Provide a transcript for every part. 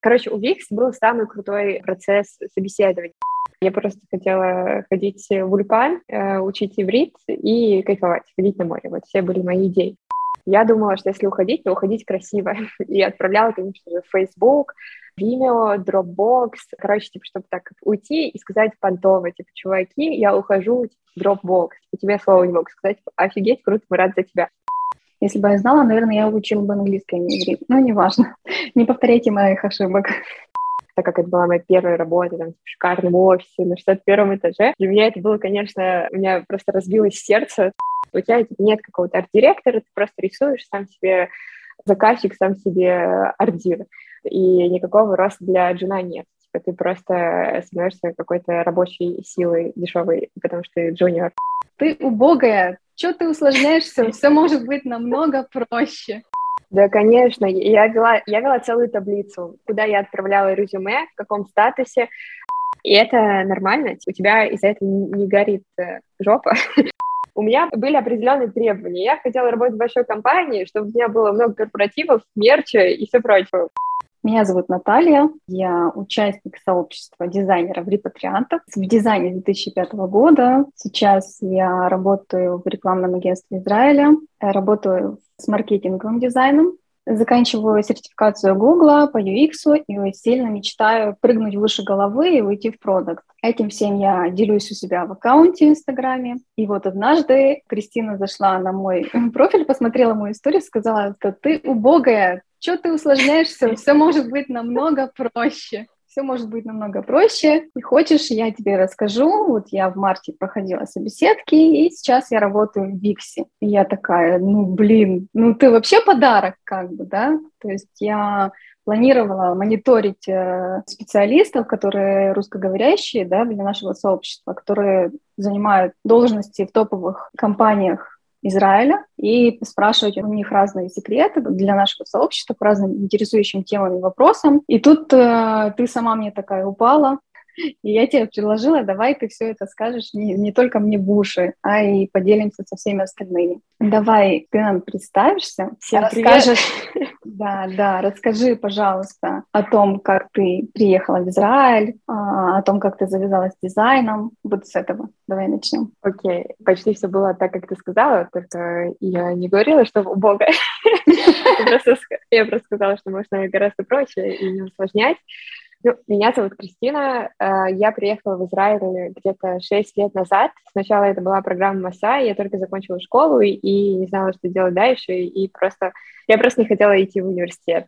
Короче, у Викс был самый крутой процесс собеседования. Я просто хотела ходить в Ульпан, э, учить иврит и кайфовать, ходить на море. Вот все были мои идеи. Я думала, что если уходить, то уходить красиво. И отправляла, конечно же, в Facebook, Vimeo, Dropbox. Короче, типа, чтобы так уйти и сказать понтово, типа, чуваки, я ухожу в Dropbox. И тебе слово не мог сказать, типа, офигеть, круто, мы рады за тебя. Если бы я знала, наверное, я учила бы английский, а не иврит. Но неважно. Не повторяйте моих ошибок так как это была моя первая работа там, в шикарном офисе на 61 этаже. Для меня это было, конечно, у меня просто разбилось сердце. У тебя типа, нет какого-то арт-директора, ты просто рисуешь сам себе заказчик, сам себе ардир. И никакого роста для джуна нет. Типа, ты просто становишься какой-то рабочей силой дешевой, потому что ты джуниор. Ты убогая, что ты усложняешься? Все может быть намного проще. Да, конечно. Я вела, я вела целую таблицу, куда я отправляла резюме, в каком статусе. И это нормально. У тебя из-за этого не горит э, жопа. У меня были определенные требования. Я хотела работать в большой компании, чтобы у меня было много корпоративов, мерча и все прочее. Меня зовут Наталья, я участник сообщества дизайнеров-репатриантов в дизайне 2005 года. Сейчас я работаю в рекламном агентстве Израиля, работаю с маркетинговым дизайном, заканчиваю сертификацию Google по UX и сильно мечтаю прыгнуть выше головы и уйти в продукт. Этим всем я делюсь у себя в аккаунте в Инстаграме. И вот однажды Кристина зашла на мой профиль, посмотрела мою историю, сказала, что ты убогая, что ты усложняешься, все может быть намного проще все может быть намного проще. И хочешь, я тебе расскажу. Вот я в марте проходила собеседки, и сейчас я работаю в Виксе. И я такая, ну, блин, ну ты вообще подарок как бы, да? То есть я планировала мониторить э, специалистов, которые русскоговорящие, да, для нашего сообщества, которые занимают должности в топовых компаниях Израиля и спрашивать у них разные секреты для нашего сообщества по разным интересующим темам и вопросам. И тут э, ты сама мне такая упала, и я тебе предложила, давай ты все это скажешь не, не только мне в уши, а и поделимся со всеми остальными. Давай ты нам представишься, Всем расскажешь, да, да, расскажи, пожалуйста, о том, как ты приехала в Израиль, а, о том, как ты завязалась с дизайном. Вот с этого. Давай начнем. Окей, okay. почти все было так, как ты сказала, только я не говорила, что у Бога. Я просто сказала, что можно гораздо проще и не усложнять. Ну, меня зовут Кристина. Э, я приехала в Израиль где-то 6 лет назад. Сначала это была программа МАСА, я только закончила школу и не знала, что делать дальше, и просто я просто не хотела идти в университет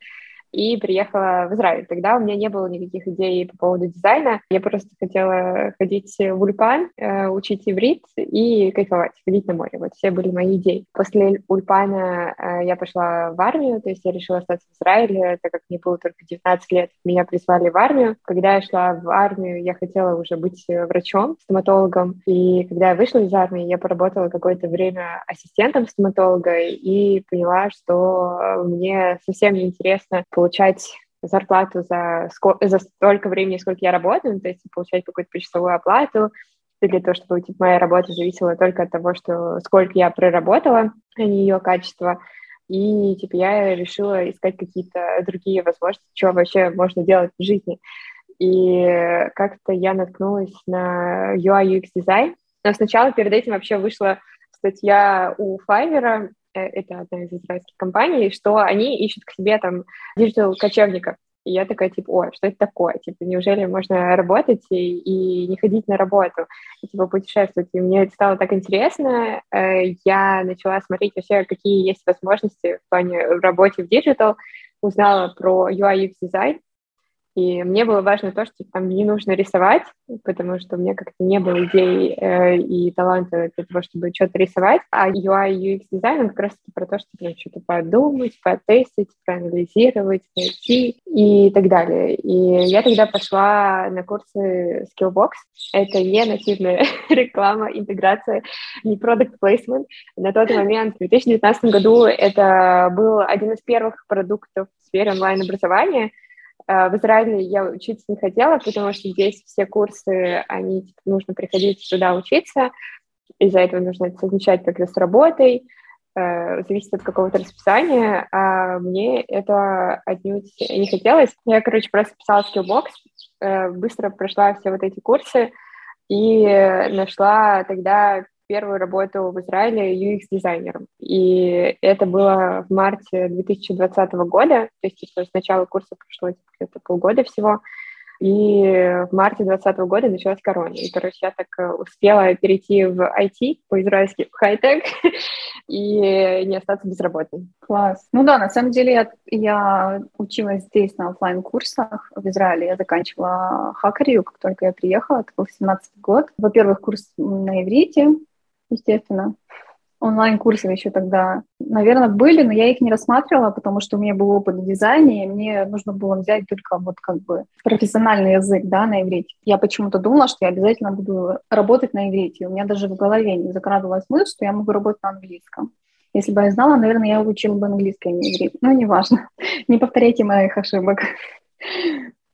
и приехала в Израиль. Тогда у меня не было никаких идей по поводу дизайна. Я просто хотела ходить в Ульпан, э, учить иврит и кайфовать, ходить на море. Вот все были мои идеи. После Ульпана э, я пошла в армию, то есть я решила остаться в Израиле, так как мне было только 19 лет. Меня призвали в армию. Когда я шла в армию, я хотела уже быть врачом, стоматологом. И когда я вышла из армии, я поработала какое-то время ассистентом стоматолога и поняла, что мне совсем не интересно зарплату за, сколько, за столько времени, сколько я работаю, то есть получать какую-то почасовую оплату, для того, чтобы типа, моя работа зависела только от того, что сколько я проработала, а не ее качество. И типа я решила искать какие-то другие возможности, что вообще можно делать в жизни. И как-то я наткнулась на UI UX дизайн. Но сначала перед этим вообще вышла статья у Fiverr это одна из израильских компаний, что они ищут к себе там digital-кочевников. И я такая, типа, ой, что это такое? Типа, неужели можно работать и, и не ходить на работу? И, типа, путешествовать. И мне это стало так интересно. Э, я начала смотреть вообще, какие есть возможности в плане работы в digital. Узнала про UI UX дизайн, и мне было важно то, что там не нужно рисовать, потому что у меня как-то не было идей э, и таланта для того, чтобы что-то рисовать. А UI UX дизайн как раз таки про то, что там что-то подумать, потестить, проанализировать, найти и так далее. И я тогда пошла на курсы Skillbox. Это не нативная реклама, интеграция, не product placement. На тот момент, в 2019 году, это был один из первых продуктов в сфере онлайн-образования, в Израиле я учиться не хотела, потому что здесь все курсы, они типа, нужно приходить сюда учиться, из-за этого нужно это совмещать как-то с работой. э, зависит от какого-то расписания, а мне это отнюдь не хотелось. Я, короче, просто писала скиллбокс, э, быстро прошла все вот эти курсы и нашла тогда первую работу в Израиле UX-дизайнером. И это было в марте 2020 года, то есть с начала курса прошло где-то полгода всего. И в марте 2020 года началась корона. И, короче, я так э, успела перейти в IT, по-израильски в хай-тек, и не остаться безработной. Класс. Ну да, на самом деле я, я училась здесь на офлайн курсах в Израиле. Я заканчивала хакерию, как только я приехала. Это был 17 год. Во-первых, курс на иврите, естественно онлайн-курсы еще тогда, наверное, были, но я их не рассматривала, потому что у меня был опыт в дизайне, и мне нужно было взять только вот как бы профессиональный язык, да, на иврите. Я почему-то думала, что я обязательно буду работать на иврите. У меня даже в голове не закрадывалась мысль, что я могу работать на английском. Если бы я знала, наверное, я учила бы английский, а не иврит. Ну, неважно. Не повторяйте моих ошибок.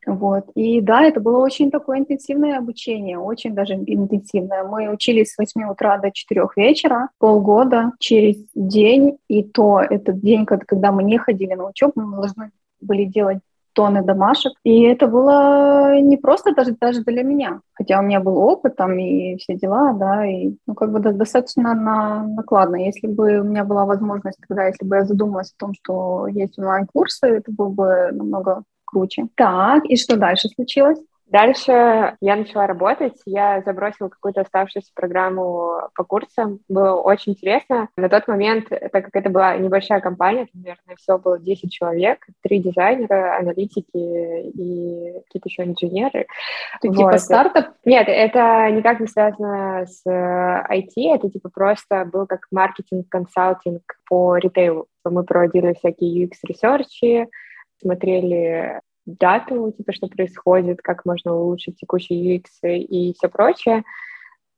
Вот. И да, это было очень такое интенсивное обучение, очень даже интенсивное. Мы учились с 8 утра до 4 вечера, полгода, через день, и то этот день, когда мы не ходили на учебу, мы должны были делать тонны домашек. И это было не просто даже, даже для меня. Хотя у меня был опыт там и все дела, да, и ну, как бы достаточно на, накладно. Если бы у меня была возможность тогда, если бы я задумалась о том, что есть онлайн-курсы, это было бы намного круче. Так, и что дальше случилось? Дальше я начала работать, я забросила какую-то оставшуюся программу по курсам, было очень интересно. На тот момент, так как это была небольшая компания, наверное, всего было 10 человек, три дизайнера, аналитики и какие-то еще инженеры. Ты типа вот. типа стартап? Нет, это никак не связано с IT, это типа просто был как маркетинг-консалтинг по ритейлу. Мы проводили всякие UX-research и, смотрели data у, типа, что происходит, как можно улучшить текущий UX и все прочее.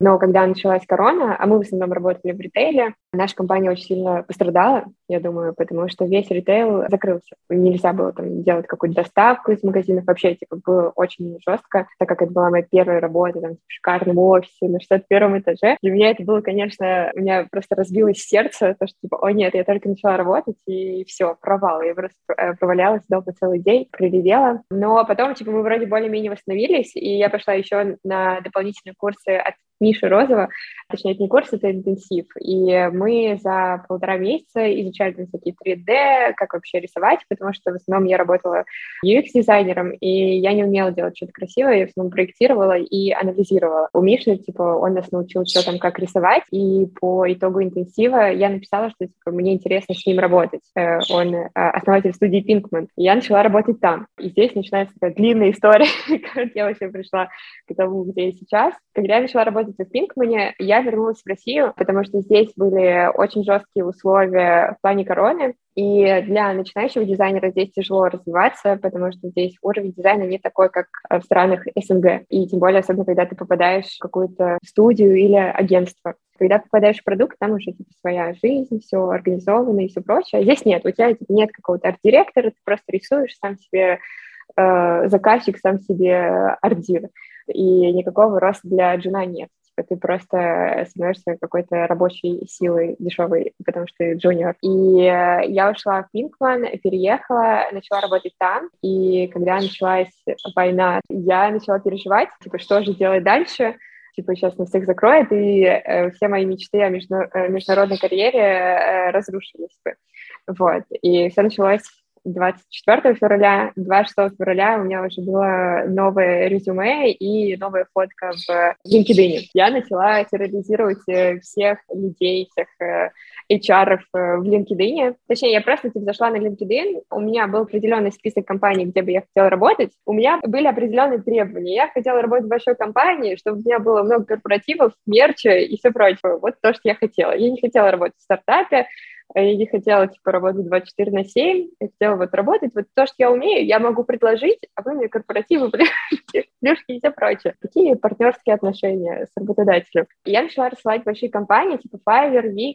Но когда началась корона, а мы в основном работали в ритейле, наша компания очень сильно пострадала, я думаю, потому что весь ритейл закрылся. Нельзя было там делать какую-то доставку из магазинов. Вообще, типа, было очень жестко, так как это была моя первая работа там, в шикарном офисе на 61 этаже. Для меня это было, конечно, у меня просто разбилось сердце, то, что, типа, о нет, я только начала работать, и все, провал. Я просто э, провалялась долго целый день, прилетела. Но потом, типа, мы вроде более-менее восстановились, и я пошла еще на дополнительные курсы от Миши Розова, точнее, это не курс, это интенсив. И мы за полтора месяца изучали там, всякие 3D, как вообще рисовать, потому что в основном я работала UX-дизайнером, и я не умела делать что-то красивое, я в основном проектировала и анализировала. У Миши, типа, он нас научил, что там, как рисовать, и по итогу интенсива я написала, что, типа, мне интересно с ним работать. Э, он э, основатель студии Pinkman. И я начала работать там. И здесь начинается такая длинная история, как я вообще пришла к тому, где я сейчас. Когда я начала работать в Пинкмане, я вернулась в Россию, потому что здесь были очень жесткие условия в плане короны, и для начинающего дизайнера здесь тяжело развиваться, потому что здесь уровень дизайна не такой, как в странах СНГ. И тем более, особенно, когда ты попадаешь в какую-то студию или агентство. Когда попадаешь в продукт, там уже типа, своя жизнь, все организовано и все прочее. Здесь нет, у тебя типа, нет какого-то арт-директора, ты просто рисуешь сам себе э, заказчик, сам себе арт-дир. И никакого роста для джуна нет ты просто становишься какой-то рабочей силой дешевой, потому что ты джуниор. И э, я ушла в Пинкман, переехала, начала работать там, и когда началась война, я начала переживать, типа, что же делать дальше, типа сейчас нас всех закроет, и э, все мои мечты о между, э, международной карьере разрушились бы. Вот. И все началось 24 февраля, 26 февраля у меня уже было новое резюме и новая фотка в LinkedIn. Я начала терроризировать э, всех людей, всех э, HR э, в LinkedIn. Точнее, я просто типа, зашла на LinkedIn, у меня был определенный список компаний, где бы я хотела работать. У меня были определенные требования. Я хотела работать в большой компании, чтобы у меня было много корпоративов, мерча и все прочее. Вот то, что я хотела. Я не хотела работать в стартапе, я не хотела, типа, работать 24 на 7, я хотела вот работать, вот то, что я умею, я могу предложить, а вы мне корпоративы, плюшки и все прочее. Какие партнерские отношения с работодателем? я начала рассылать большие компании, типа Fiverr, Wix,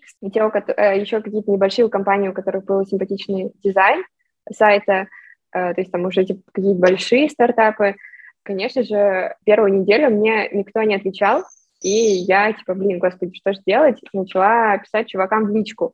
э, еще какие-то небольшие компании, у которых был симпатичный дизайн сайта, э, то есть там уже типа, какие-то большие стартапы. Конечно же, первую неделю мне никто не отвечал, и я, типа, блин, господи, что же делать? Начала писать чувакам в личку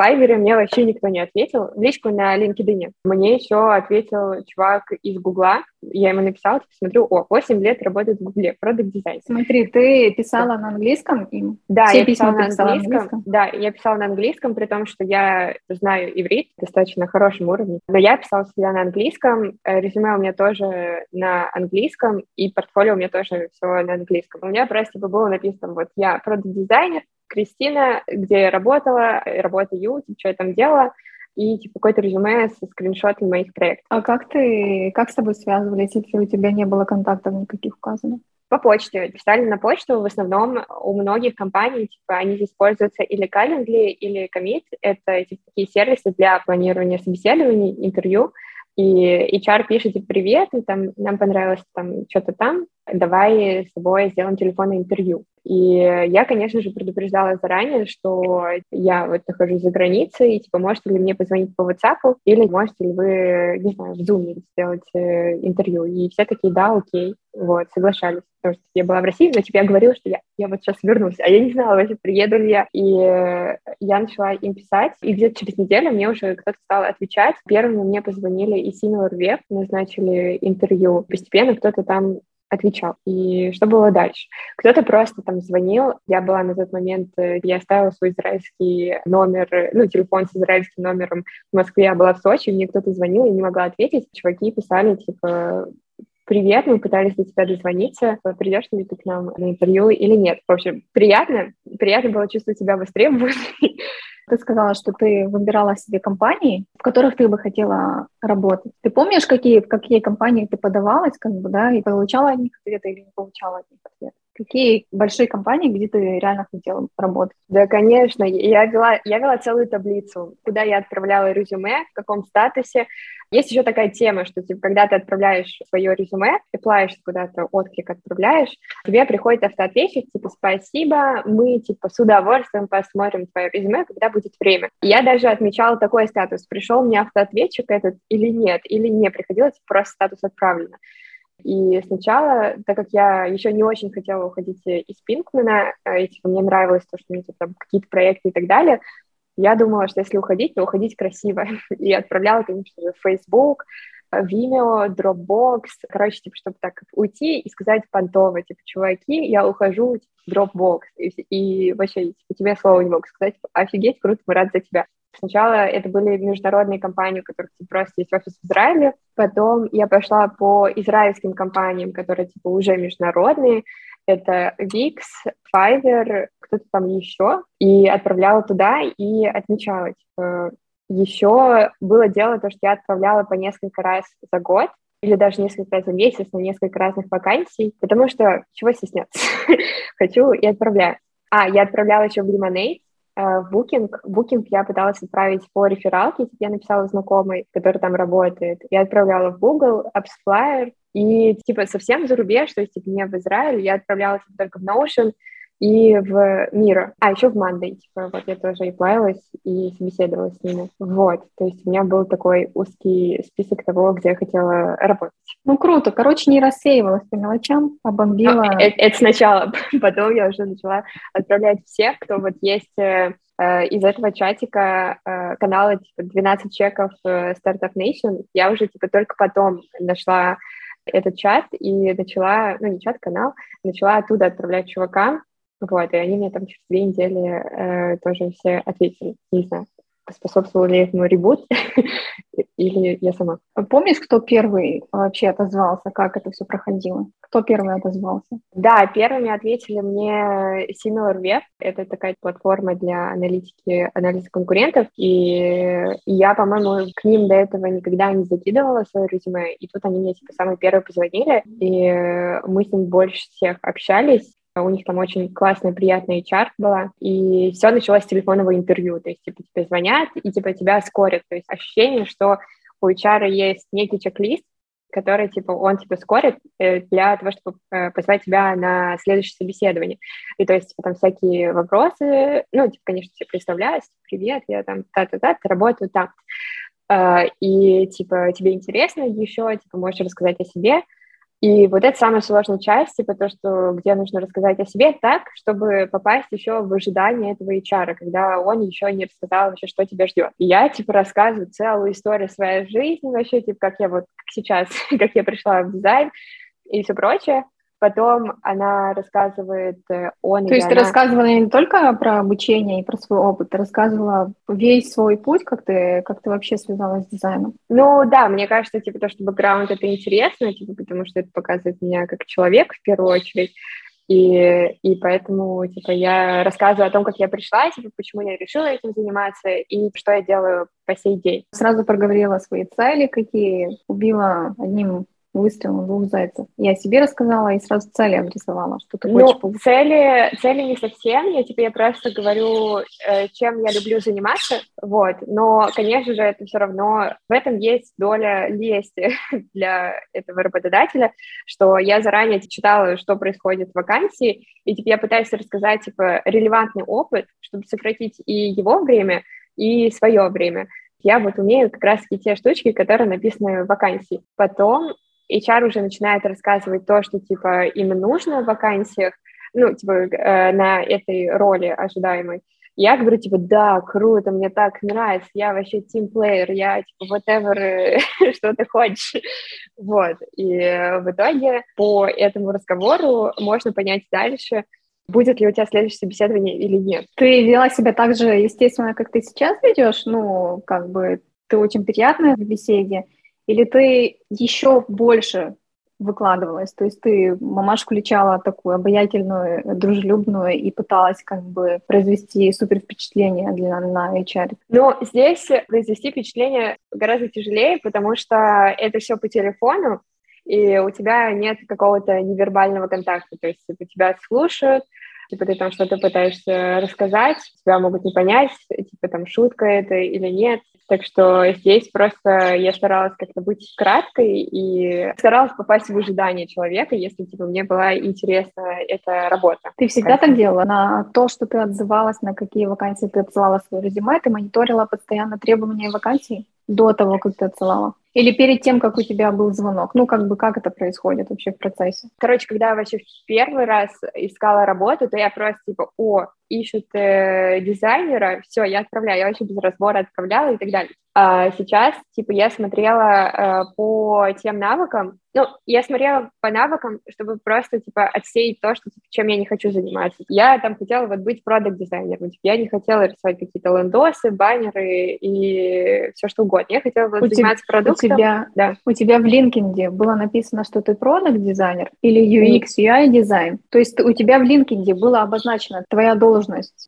Fiverr мне вообще никто не ответил. В личку на LinkedIn. Мне еще ответил чувак из Гугла. Я ему написала, типа, смотрю, о, 8 лет работает в Гугле, продукт дизайн. Смотри, ты писала на английском им? Да, Все я писала на английском. английском. Да, я писала на английском, при том, что я знаю иврит достаточно хорошем уровне. Но я писала всегда на английском. Э, резюме у меня тоже на английском, и портфолио у меня тоже все на английском. У меня просто типа, было написано, вот я продукт дизайнер, Кристина, где я работала, работаю, типа, что я там делала, и типа какое-то резюме со скриншотами моих проектов. А как ты, как с тобой связывались, если у тебя не было контактов никаких указано? По почте. Писали на почту. В основном у многих компаний, типа, они используются или Calendly, или Commit. Это типа, такие сервисы для планирования собеседований, интервью. И HR пишет, типа, привет, и там, нам понравилось там что-то там, давай с тобой сделаем телефонное интервью. И я, конечно же, предупреждала заранее, что я вот нахожусь за границей, и, типа, можете ли мне позвонить по WhatsApp, или можете ли вы, не знаю, в Zoom сделать э, интервью. И все такие, да, окей, вот, соглашались. Потому что я была в России, но, типа, я говорила, что я, я вот сейчас вернусь, а я не знала вообще, приеду ли я. И э, я начала им писать, и где-то через неделю мне уже кто-то стал отвечать. Первыми мне позвонили из Similar Web, назначили интервью. Постепенно кто-то там отвечал. И что было дальше? Кто-то просто там звонил, я была на тот момент, э, я оставила свой израильский номер, ну, телефон с израильским номером в Москве, я была в Сочи, мне кто-то звонил, я не могла ответить. Чуваки писали, типа, привет, мы пытались до тебя дозвониться, придешь ли ты к нам на интервью или нет. В общем, приятно, приятно было чувствовать себя востребованной. Ты сказала, что ты выбирала себе компании, в которых ты бы хотела работать. Ты помнишь, какие, в какие компании ты подавалась, как бы, да, и получала от них ответы или не получала от них ответы? Какие большие компании, где ты реально хотела работать? Да, конечно. Я вела, я вела целую таблицу, куда я отправляла резюме, в каком статусе. Есть еще такая тема, что типа, когда ты отправляешь свое резюме, ты плаешь куда-то отклик отправляешь, тебе приходит автоответчик, типа, спасибо, мы, типа, с удовольствием посмотрим твое резюме, когда будет время. Я даже отмечала такой статус, пришел мне автоответчик этот или нет, или не приходилось, просто статус отправлено. И сначала, так как я еще не очень хотела уходить из Пинкмана, а, и типа, мне нравилось то, что у меня там какие-то проекты и так далее, я думала, что если уходить, то уходить красиво. И отправляла, конечно же, в Facebook, Vimeo, Dropbox, короче, типа, чтобы так уйти и сказать понтово, типа, чуваки, я ухожу типа, Dropbox, и, и вообще, типа, тебе слова не могу сказать, типа, офигеть, круто, мы рады за тебя. Сначала это были международные компании, у которых типа, просто есть офис в Израиле, потом я пошла по израильским компаниям, которые типа уже международные, это Wix, Fiverr, кто-то там еще, и отправляла туда и отмечала, типа, еще было дело то, что я отправляла по несколько раз за год, или даже несколько раз в месяц на несколько разных вакансий, потому что чего стесняться? Хочу и отправляю. А, я отправляла еще в Lemonade, э, в Booking. Booking я пыталась отправить по рефералке, я написала знакомой, который там работает. Я отправляла в Google, AppsFlyer, и типа совсем за рубеж, то есть типа не в Израиль, я отправляла типа, только в Notion, и в Мира, а еще в Мандой, типа, вот я тоже и плавилась, и собеседовала с ними. Вот, то есть у меня был такой узкий список того, где я хотела работать. Ну, круто, короче, не рассеивалась по мелочам, а бомбила. Ну, это, это сначала, потом я уже начала отправлять всех, кто вот есть э, э из этого чатика э, канала типа 12 чеков Startup Nation, я уже типа только потом нашла этот чат и начала, ну не чат, канал, начала оттуда отправлять чувакам, вот, и они мне там через две недели э, тоже все ответили. Не знаю, способствовал ли этому ребут или я сама. Помнишь, кто первый вообще отозвался, как это все проходило? Кто первый отозвался? Да, первыми ответили мне SimilarWeb. Это такая платформа для аналитики, анализа конкурентов. И я, по-моему, к ним до этого никогда не закидывала свое резюме. И тут они мне типа самые первые позвонили. И мы с ним больше всех общались. У них там очень классная, приятная HR была, и все началось с телефонного интервью, то есть, типа, тебе звонят, и, типа, тебя скорят, то есть ощущение, что у HR есть некий чек-лист, который, типа, он тебя скорит э, для того, чтобы э, позвать тебя на следующее собеседование. И то есть, типа, там всякие вопросы, ну, типа, конечно, все представляют, привет, я там та-та-та, работаю там. Э, и, типа, тебе интересно еще, типа, можешь рассказать о себе, И вот это самая сложная часть, типа то, что где нужно рассказать о себе так, чтобы попасть еще в ожидание этого HR, когда он еще не рассказал вообще, что тебя ждет. И я, типа, рассказываю целую историю своей жизни вообще, типа, как я вот как сейчас, как я пришла в дизайн и все прочее. Потом она рассказывает э, он То есть она... ты рассказывала не только про обучение и про свой опыт, ты рассказывала весь свой путь, как ты, как ты вообще связалась с дизайном? Ну да, мне кажется, типа то, что бэкграунд это интересно, типа, потому что это показывает меня как человек в первую очередь. И, и поэтому, типа, я рассказываю о том, как я пришла, типа, почему я решила этим заниматься и что я делаю по сей день. Сразу проговорила свои цели, какие убила одним выстрелом двух зайцев. Я себе рассказала и сразу цели обрисовала, что ты ну, хочешь получить. Цели, цели не совсем, я тебе просто говорю, э, чем я люблю заниматься, вот, но, конечно же, это все равно, в этом есть доля лести для этого работодателя, что я заранее читала, что происходит в вакансии, и типа, я пытаюсь рассказать, типа, релевантный опыт, чтобы сократить и его время, и свое время. Я вот умею как раз те штучки, которые написаны в вакансии. Потом HR уже начинает рассказывать то, что, типа, им нужно в вакансиях, ну, типа, э, на этой роли ожидаемой. Я говорю, типа, да, круто, мне так нравится, я вообще тимплеер, я, типа, whatever, что ты хочешь. Вот, и в итоге по этому разговору можно понять дальше, будет ли у тебя следующее собеседование или нет. Ты вела себя так же естественно, как ты сейчас ведешь? Ну, как бы ты очень приятная в беседе, или ты еще больше выкладывалась, то есть ты мамашку лечала такую обаятельную, дружелюбную и пыталась как бы произвести супер впечатление для, на HR. Ну, здесь произвести впечатление гораздо тяжелее, потому что это все по телефону, и у тебя нет какого-то невербального контакта, то есть типа, тебя слушают, типа ты там что-то пытаешься рассказать, тебя могут не понять, типа там шутка это или нет. Так что здесь просто я старалась как-то быть краткой и старалась попасть в ожидание человека, если типа мне была интересна эта работа. Ты всегда так делала? На то, что ты отзывалась, на какие вакансии ты отсылала свое резюме, ты мониторила постоянно требования вакансий до того, как ты отсылала? Или перед тем, как у тебя был звонок? Ну, как бы, как это происходит вообще в процессе? Короче, когда я вообще в первый раз искала работу, то я просто типа, о, ищут э, дизайнера, все, я отправляю, я вообще без разбора отправляла и так далее. А сейчас, типа, я смотрела э, по тем навыкам, ну, я смотрела по навыкам, чтобы просто, типа, отсеять то, что, типа, чем я не хочу заниматься. Я там хотела вот быть продукт-дизайнером, типа, я не хотела рисовать какие-то лендосы, баннеры и все что угодно. Я хотела вот, заниматься te- продуктом. У тебя, да. у тебя в LinkedIn было написано, что ты продукт-дизайнер или UX, UI дизайн. То есть у тебя в LinkedIn было обозначено твоя должность,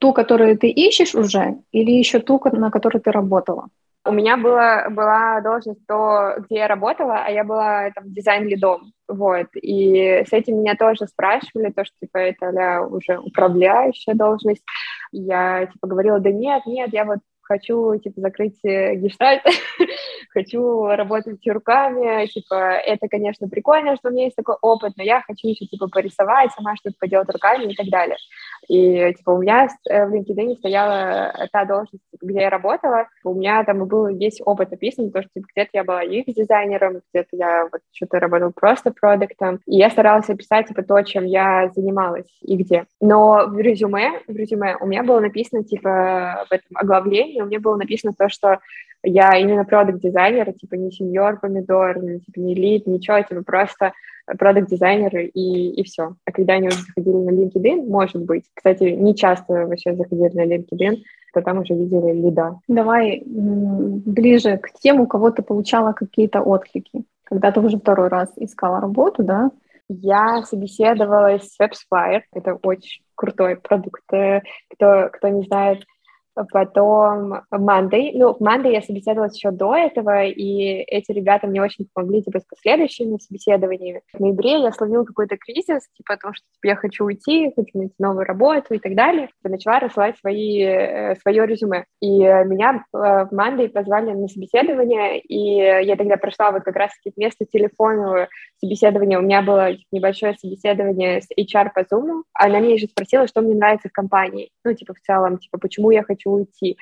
ту, которую ты ищешь уже, или еще ту, на которой ты работала? У меня была, была должность то, где я работала, а я была там дизайн-лидом, вот, и с этим меня тоже спрашивали, то, что, типа, это ля, уже управляющая должность, я, типа, говорила, да нет, нет, я вот хочу, типа, закрыть э, гештальт, хочу работать руками, типа, это, конечно, прикольно, что у меня есть такой опыт, но я хочу еще, типа, порисовать, сама что-то поделать руками и так далее. И, типа, у меня э, в LinkedIn стояла та должность, где я работала, у меня там был весь опыт описан, то, что, типа, где-то я была UX-дизайнером, где-то я вот что-то работала просто продуктом, и я старалась описать, типа, то, чем я занималась и где. Но в резюме, в резюме у меня было написано, типа, в этом оглавлении у меня было написано то, что я именно продукт-дизайнер, типа не сеньор помидор, не, типа не лид, ничего, типа просто продукт-дизайнер и, и все. А когда они уже заходили на LinkedIn, может быть, кстати, не часто вообще заходили на LinkedIn, то там уже видели лида. Давай ближе к тем, у кого ты получала какие-то отклики. Когда ты уже второй раз искала работу, да? Я собеседовалась с WebSpire, это очень крутой продукт. Э, кто, кто не знает, потом Monday. Ну, в Monday я собеседовалась еще до этого, и эти ребята мне очень помогли, типа, с последующими собеседованиями. В ноябре я словила какой-то кризис, типа, о том, что типа, я хочу уйти, хочу найти новую работу и так далее. Я начала рассылать свои, э, свое резюме. И меня э, в Monday позвали на собеседование, и я тогда прошла вот как раз-таки вместо телефона собеседования у меня было небольшое собеседование с HR по Zoom. Она мне же спросила, что мне нравится в компании. Ну, типа, в целом, типа, почему я хочу уйти.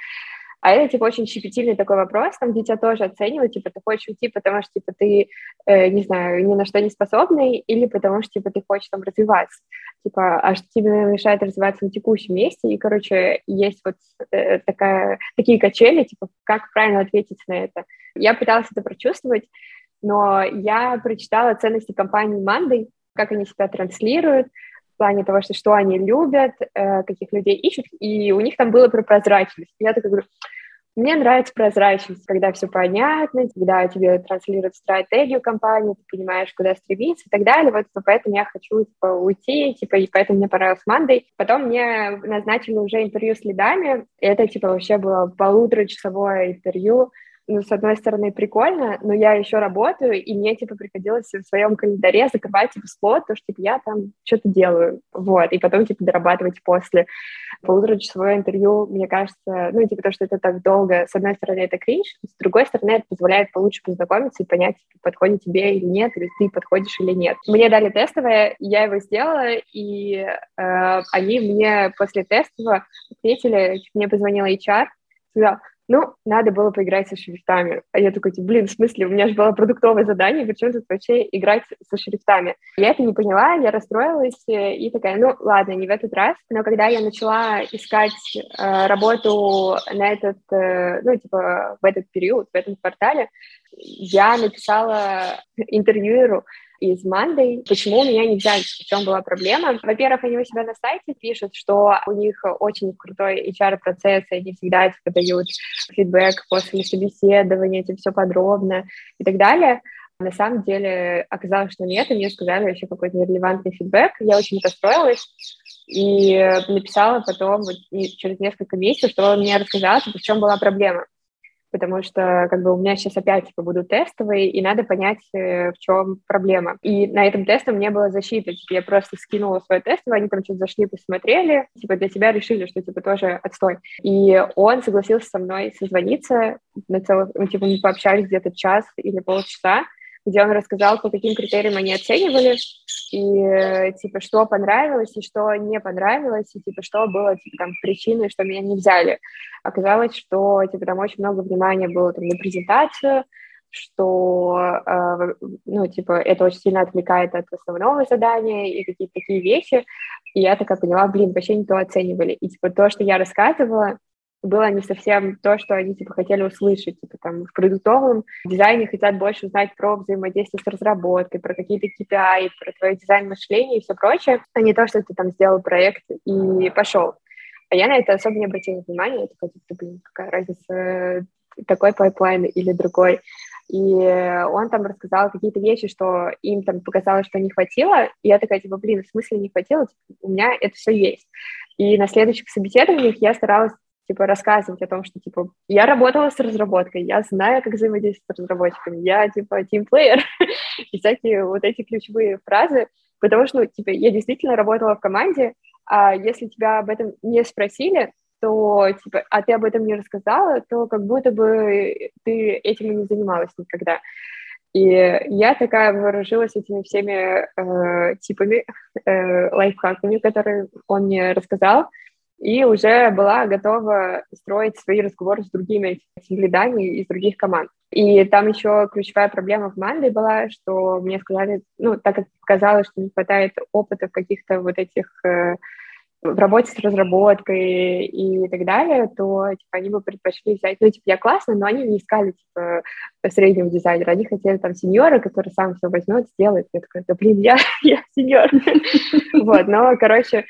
А это, типа, очень щепетильный такой вопрос, там, где тебя тоже оценивают, типа, ты хочешь уйти, потому что, типа, ты, э, не знаю, ни на что не способный, или потому что, типа, ты хочешь там развиваться. Типа, а что тебе мешает развиваться на текущем месте? И, короче, есть вот э, такая, такие качели, типа, как правильно ответить на это. Я пыталась это прочувствовать, но я прочитала ценности компании Monday, как они себя транслируют, в плане того, что, что они любят, э, каких людей ищут, и у них там было про прозрачность. Я такая говорю, мне нравится прозрачность, когда все понятно, когда тебе транслируют стратегию компании, ты понимаешь, куда стремиться и так далее. Вот поэтому я хочу типа, уйти, типа, и поэтому мне понравился Мандой. Потом мне назначили уже интервью с лидами. Это типа вообще было полуторачасовое интервью ну, с одной стороны, прикольно, но я еще работаю, и мне, типа, приходилось в своем календаре закрывать, типа, слот, то, что, типа, я там что-то делаю, вот, и потом, типа, дорабатывать после. Полуторачасовое интервью, мне кажется, ну, типа, то, что это так долго, с одной стороны, это кринж, с другой стороны, это позволяет получше познакомиться и понять, типа, подходит тебе или нет, или ты подходишь или нет. Мне дали тестовое, я его сделала, и э, они мне после тестового ответили, мне позвонила HR, сказала, ну, надо было поиграть со шрифтами. А я такой, типа, блин, в смысле, у меня же было продуктовое задание, причем тут вообще играть со шрифтами. Я это не поняла, я расстроилась э, и такая, ну, ладно, не в этот раз. Но когда я начала искать э, работу на этот, э, ну, типа, в этот период, в этом квартале, я написала интервьюеру, из Monday. Почему меня не взяли? В чем была проблема? Во-первых, они у себя на сайте пишут, что у них очень крутой HR-процесс, и они всегда типа, дают фидбэк после собеседования, это все подробно и так далее. На самом деле оказалось, что нет, и мне сказали вообще какой-то нерелевантный фидбэк. Я очень расстроилась и написала потом вот, через несколько месяцев, что он мне рассказал, типа, в чем была проблема потому что как бы у меня сейчас опять типа, будут тестовые, и надо понять, э, в чем проблема. И на этом тестом не было защиты. Я просто скинула свой тестовый, они там что-то зашли, посмотрели, типа для себя решили, что типа тоже отстой. И он согласился со мной созвониться, на целых, ну, типа мы пообщались где-то час или полчаса, где он рассказал, по каким критериям они оценивали, и, типа, что понравилось и что не понравилось, и, типа, что было, типа, там, причиной, что меня не взяли. Оказалось, что, типа, там очень много внимания было там на презентацию, что, э, ну, типа, это очень сильно отвлекает от основного задания и какие-то такие вещи. И я такая поняла, блин, вообще не то оценивали. И, типа, то, что я рассказывала, было не совсем то, что они типа хотели услышать. Типа там в продуктовом дизайне хотят больше узнать про взаимодействие с разработкой, про какие-то KPI, про твое дизайн мышления и все прочее, а не то, что ты там сделал проект и пошел. А я на это особо не обратила внимания. Я такая, типа, блин, какая разница, такой pipeline или другой. И он там рассказал какие-то вещи, что им там показалось, что не хватило. И я такая, типа, блин, в смысле не хватило? Типа, у меня это все есть. И на следующих собеседованиях я старалась типа, рассказывать о том, что, типа, я работала с разработкой, я знаю, как взаимодействовать с разработчиками, я, типа, тимплеер, и всякие вот эти ключевые фразы, потому что, ну, типа, я действительно работала в команде, а если тебя об этом не спросили, то, типа, а ты об этом не рассказала, то как будто бы ты этим не занималась никогда. И я такая вооружилась этими всеми э, типами, э, лайфхаками, которые он мне рассказал, и уже была готова строить свои разговоры с другими лидами из других команд. И там еще ключевая проблема в Манде была, что мне сказали, ну, так как казалось, что не хватает опыта в каких-то вот этих э, в работе с разработкой и так далее, то типа, они бы предпочли взять, ну, типа, я классно, но они не искали, типа, среднего дизайнера, они хотели там сеньора, который сам все возьмет, сделает. Я такая, да, блин, я, я сеньор. Вот, но, короче,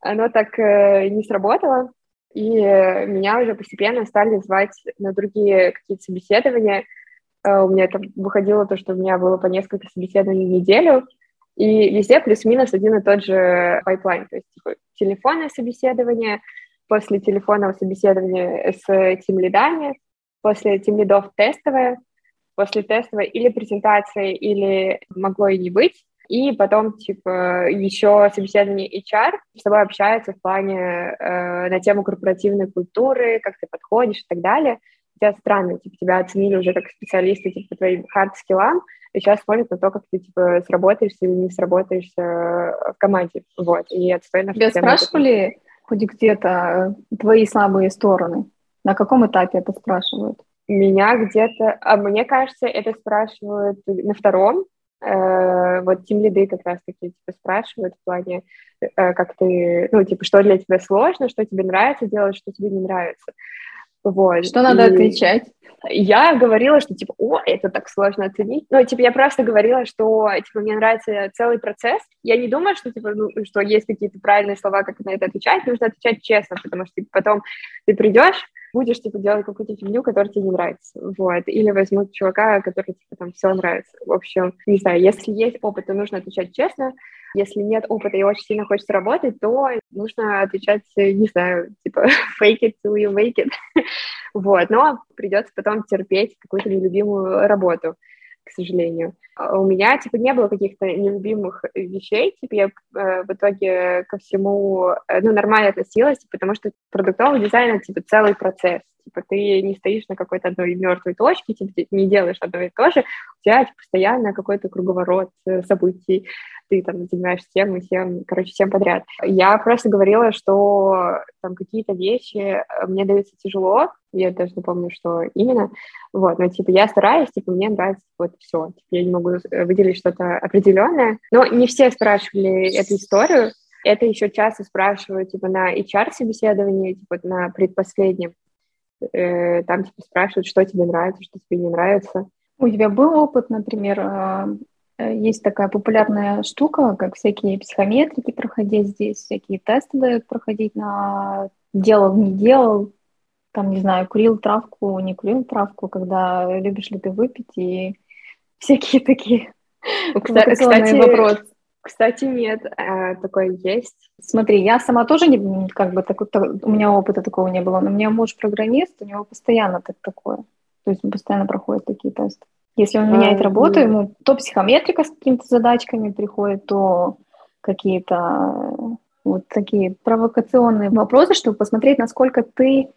оно так э, не сработало, и меня уже постепенно стали звать на другие какие-то собеседования. Э, у меня там выходило то, что у меня было по несколько собеседований в неделю, и везде плюс-минус один и тот же pipeline, то есть типа, телефонное собеседование, после телефонного собеседования с тимлидами, после тимлидов тестовое, после тестовой или презентация, или могло и не быть, и потом, типа, еще собеседование HR с тобой общается в плане э, на тему корпоративной культуры, как ты подходишь и так далее. Хотя странно, типа, тебя оценили уже как специалиста, типа, по твоим хард-скиллам, и сейчас смотрят на то, как ты, типа, сработаешься или не сработаешься в команде, вот, и отстойно... Тебя спрашивали хоть где-то твои слабые стороны? На каком этапе это спрашивают? Меня где-то, а мне кажется, это спрашивают на втором, э, вот тем лиды как раз-таки типа спрашивают в плане, э, как ты, ну, типа, что для тебя сложно, что тебе нравится делать, что тебе не нравится. Вот. Что надо и отвечать? Я говорила, что, типа, о, это так сложно оценить. Ну, типа, я просто говорила, что, типа, мне нравится целый процесс. Я не думаю, что, типа, ну, что есть какие-то правильные слова, как на это отвечать. Нужно отвечать честно, потому что, типа, потом ты придешь, будешь, типа, делать какую-то фигню, которая тебе не нравится, вот, или возьмут чувака, который, типа, там, все нравится. В общем, не знаю, если есть опыт, то нужно отвечать честно, если нет опыта и очень сильно хочется работать, то нужно отвечать, не знаю, типа fake it till you make it. вот, но придется потом терпеть какую-то нелюбимую работу к сожалению. А у меня, типа, не было каких-то нелюбимых вещей, типа, я э, в итоге ко всему, э, ну, нормально относилась, потому что продуктовый дизайн — типа, целый процесс, типа, ты не стоишь на какой-то одной мертвой точке, типа, ты не делаешь одно и то же, у тебя, типа, постоянно какой-то круговорот э, событий, ты там занимаешься тем и тем, короче, всем подряд. Я просто говорила, что там какие-то вещи э, мне даются тяжело, я даже не помню, что именно, вот, но, типа, я стараюсь, типа, мне нравится вот все, типа, я не могу э, выделить что-то определенное, но не все спрашивали эту историю, это еще часто спрашивают, типа, на HR-собеседовании, типа, на предпоследнем, э, там, типа, спрашивают, что тебе нравится, что тебе не нравится. У тебя был опыт, например, Э, есть такая популярная штука, как всякие психометрики проходить здесь, всякие тесты дают проходить на делал, не делал, там, не знаю, курил травку, не курил травку, когда любишь ли ты выпить, и всякие такие кстати, вопросы. Кстати, нет, а, такое есть. Смотри, я сама тоже не, как бы, так, у меня опыта такого не было, но у меня муж программист, у него постоянно так такое. То есть он постоянно проходит такие тесты. Если он меняет а, работу, ему то психометрика с какими-то задачками приходит, то какие-то вот такие провокационные вопросы, чтобы посмотреть, насколько ты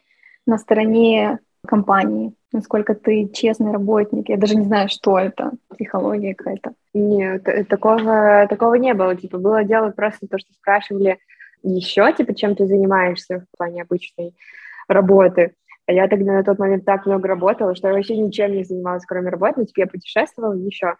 на стороне компании, насколько ты честный работник. Я даже не знаю, что это, психология какая-то. Нет, такого, такого не было. Типа, было дело просто то, что спрашивали еще, типа, чем ты занимаешься в плане обычной работы. А я тогда на тот момент так много работала, что я вообще ничем не занималась, кроме работы. Ну, типа, я путешествовала еще,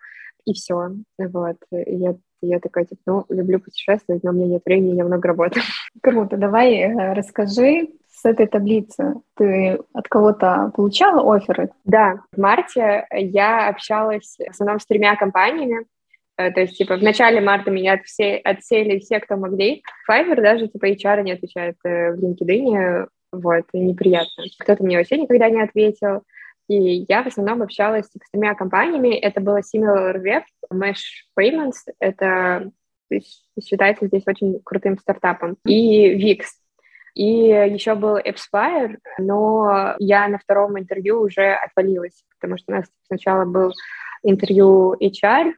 и все. Вот. И я, я такая, типа, ну, люблю путешествовать, но у меня нет времени, я много работаю. Круто. Давай э, расскажи с этой таблицы. Ты от кого-то получала оферы? Да. В марте я общалась в основном с тремя компаниями. Э, то есть, типа, в начале марта меня от все, отсели все, кто могли. Fiverr даже, типа, HR не отвечает э, в LinkedIn вот, и неприятно. Кто-то мне вообще никогда не ответил, и я в основном общалась с тремя компаниями. Это было SimilarWeb, Mesh Payments, это считается здесь очень крутым стартапом, и Wix. И еще был Appspire, но я на втором интервью уже отвалилась, потому что у нас сначала был интервью HR,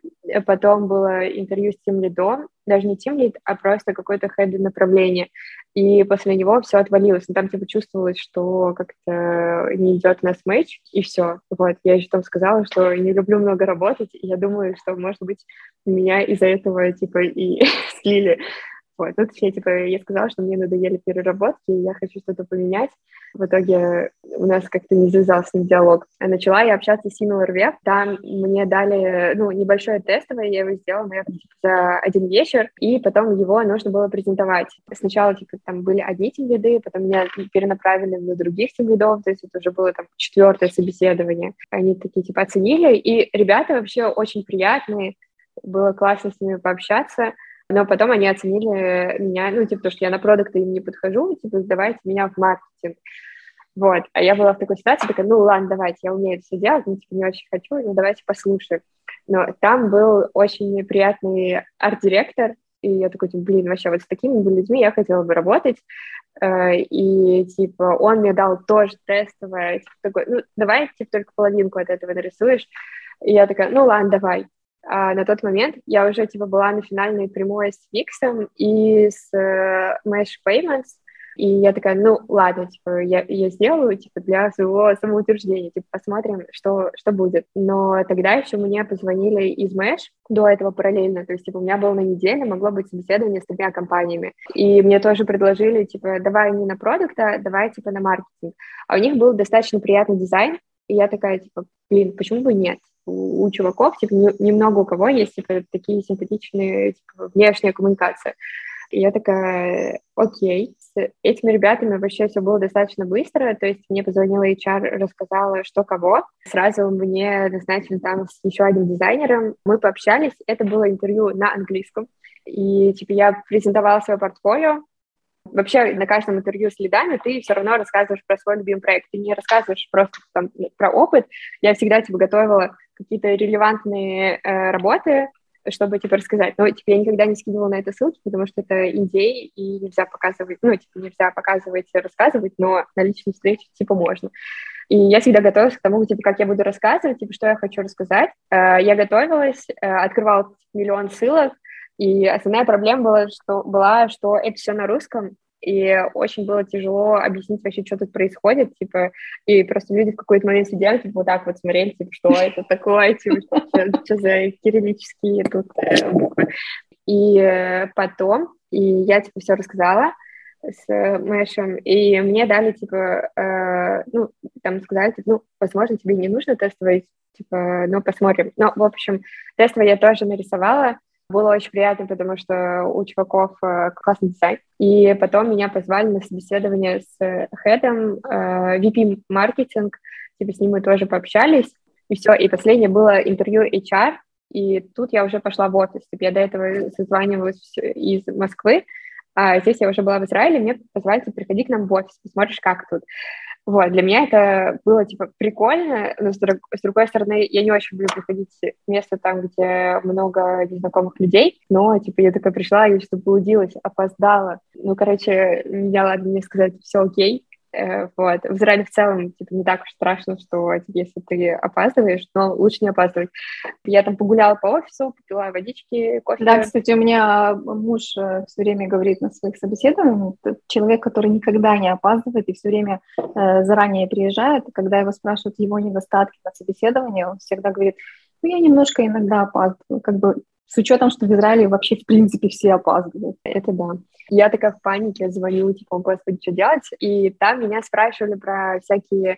потом было интервью с тем лидом, даже не тем лид, а просто какой-то хед направление. И после него все отвалилось. Но там типа чувствовалось, что как-то не идет у нас матч, и все. Вот, я еще там сказала, что не люблю много работать, и я думаю, что, может быть, меня из-за этого типа и слили. Вот, тут все, типа, я сказала, что мне надоели переработки, и я хочу что-то поменять. В итоге у нас как-то не завязался с ним диалог. А начала я общаться с SimilarWeb. Там мне дали, ну, небольшое тестовое, я его сделала, наверное, типа, за один вечер, и потом его нужно было презентовать. Сначала, типа, там были одни тимлиды, потом меня перенаправили на других тимлидов, то есть это уже было там четвертое собеседование. Они такие, типа, оценили, и ребята вообще очень приятные, было классно с ними пообщаться. Но потом они оценили меня, ну, типа, потому что я на продукты им не подхожу, типа, давайте меня в маркетинг. Вот, а я была в такой ситуации, такая, ну, ладно, давайте, я умею это все делать, но, типа, не очень хочу, ну, давайте послушаем. Но там был очень приятный арт-директор, и я такой, типа, блин, вообще вот с такими людьми я хотела бы работать. Э, и, типа, он мне дал тоже тестовое, типа, такой, ну, давай, типа, только половинку от этого нарисуешь. И я такая, ну, ладно, давай. А на тот момент я уже типа была на финальной прямой с Виксом и с uh, Mesh Payments, И я такая, ну, ладно, типа, я, я сделаю, типа, для своего самоутверждения, типа, посмотрим, что, что будет. Но тогда еще мне позвонили из Мэш до этого параллельно, то есть, типа, у меня было на неделе, могло быть собеседование с тремя компаниями. И мне тоже предложили, типа, давай не на продукта, давай, типа, на маркетинг. А у них был достаточно приятный дизайн, и я такая, типа, блин, почему бы нет? У, чуваков, типа, не, немного у кого есть, типа, такие симпатичные, типа, внешняя коммуникация. И я такая, окей, с этими ребятами вообще все было достаточно быстро, то есть мне позвонила HR, рассказала, что кого, сразу мне назначили там с еще одним дизайнером, мы пообщались, это было интервью на английском, и типа я презентовала свое портфолио, Вообще на каждом интервью с лидами ты все равно рассказываешь про свой любимый проект. Ты не рассказываешь просто там, про опыт. Я всегда типа готовила какие-то релевантные э, работы, чтобы, типа, рассказать. Но, типа, я никогда не скидывала на это ссылки, потому что это идеи, и нельзя показывать, ну, типа, нельзя показывать, рассказывать, но на личной встрече, типа, можно. И я всегда готовилась к тому, типа, как я буду рассказывать, типа, что я хочу рассказать. Э, я готовилась, э, открывала миллион ссылок, и основная проблема была, что, была, что это все на русском, и очень было тяжело объяснить вообще, что тут происходит, типа, и просто люди в какой-то момент сидели, типа, вот так вот смотрели, типа, что это такое, типа, что, за кириллические тут э, буквы. И потом, и я, типа, все рассказала с Мэшем, и мне дали, типа, э, ну, там сказали, типа, ну, возможно, тебе не нужно тестовый, типа, ну, посмотрим. Но, в общем, тестовый я тоже нарисовала, было очень приятно, потому что у чуваков э, классный дизайн. И потом меня позвали на собеседование с хедом, э, VP маркетинг, типа с ним мы тоже пообщались, и все. И последнее было интервью HR, и тут я уже пошла в офис. Типа я до этого созванивалась из Москвы, а здесь я уже была в Израиле, мне позвали, типа, приходи к нам в офис, посмотришь, как тут. Вот, для меня это было, типа, прикольно, но с, друг, с другой стороны, я не очень люблю приходить в место там, где много незнакомых людей, но, типа, я такая пришла и что-то заблудилась, опоздала. Ну, короче, меня, ладно, мне сказать, все окей, вот. В Израиле в целом типа, не так уж страшно, что типа, если ты опаздываешь, но лучше не опаздывать. Я там погуляла по офису, попила водички, кофе. Да, кстати, у меня муж э, все время говорит на своих собеседованиях, человек, который никогда не опаздывает и все время э, заранее приезжает, когда его спрашивают его недостатки на собеседовании, он всегда говорит, ну, я немножко иногда опаздываю, как бы с учетом, что в Израиле вообще в принципе все опаздывают. Это да. Я такая в панике звоню, типа, господи, что делать? И там меня спрашивали про всякие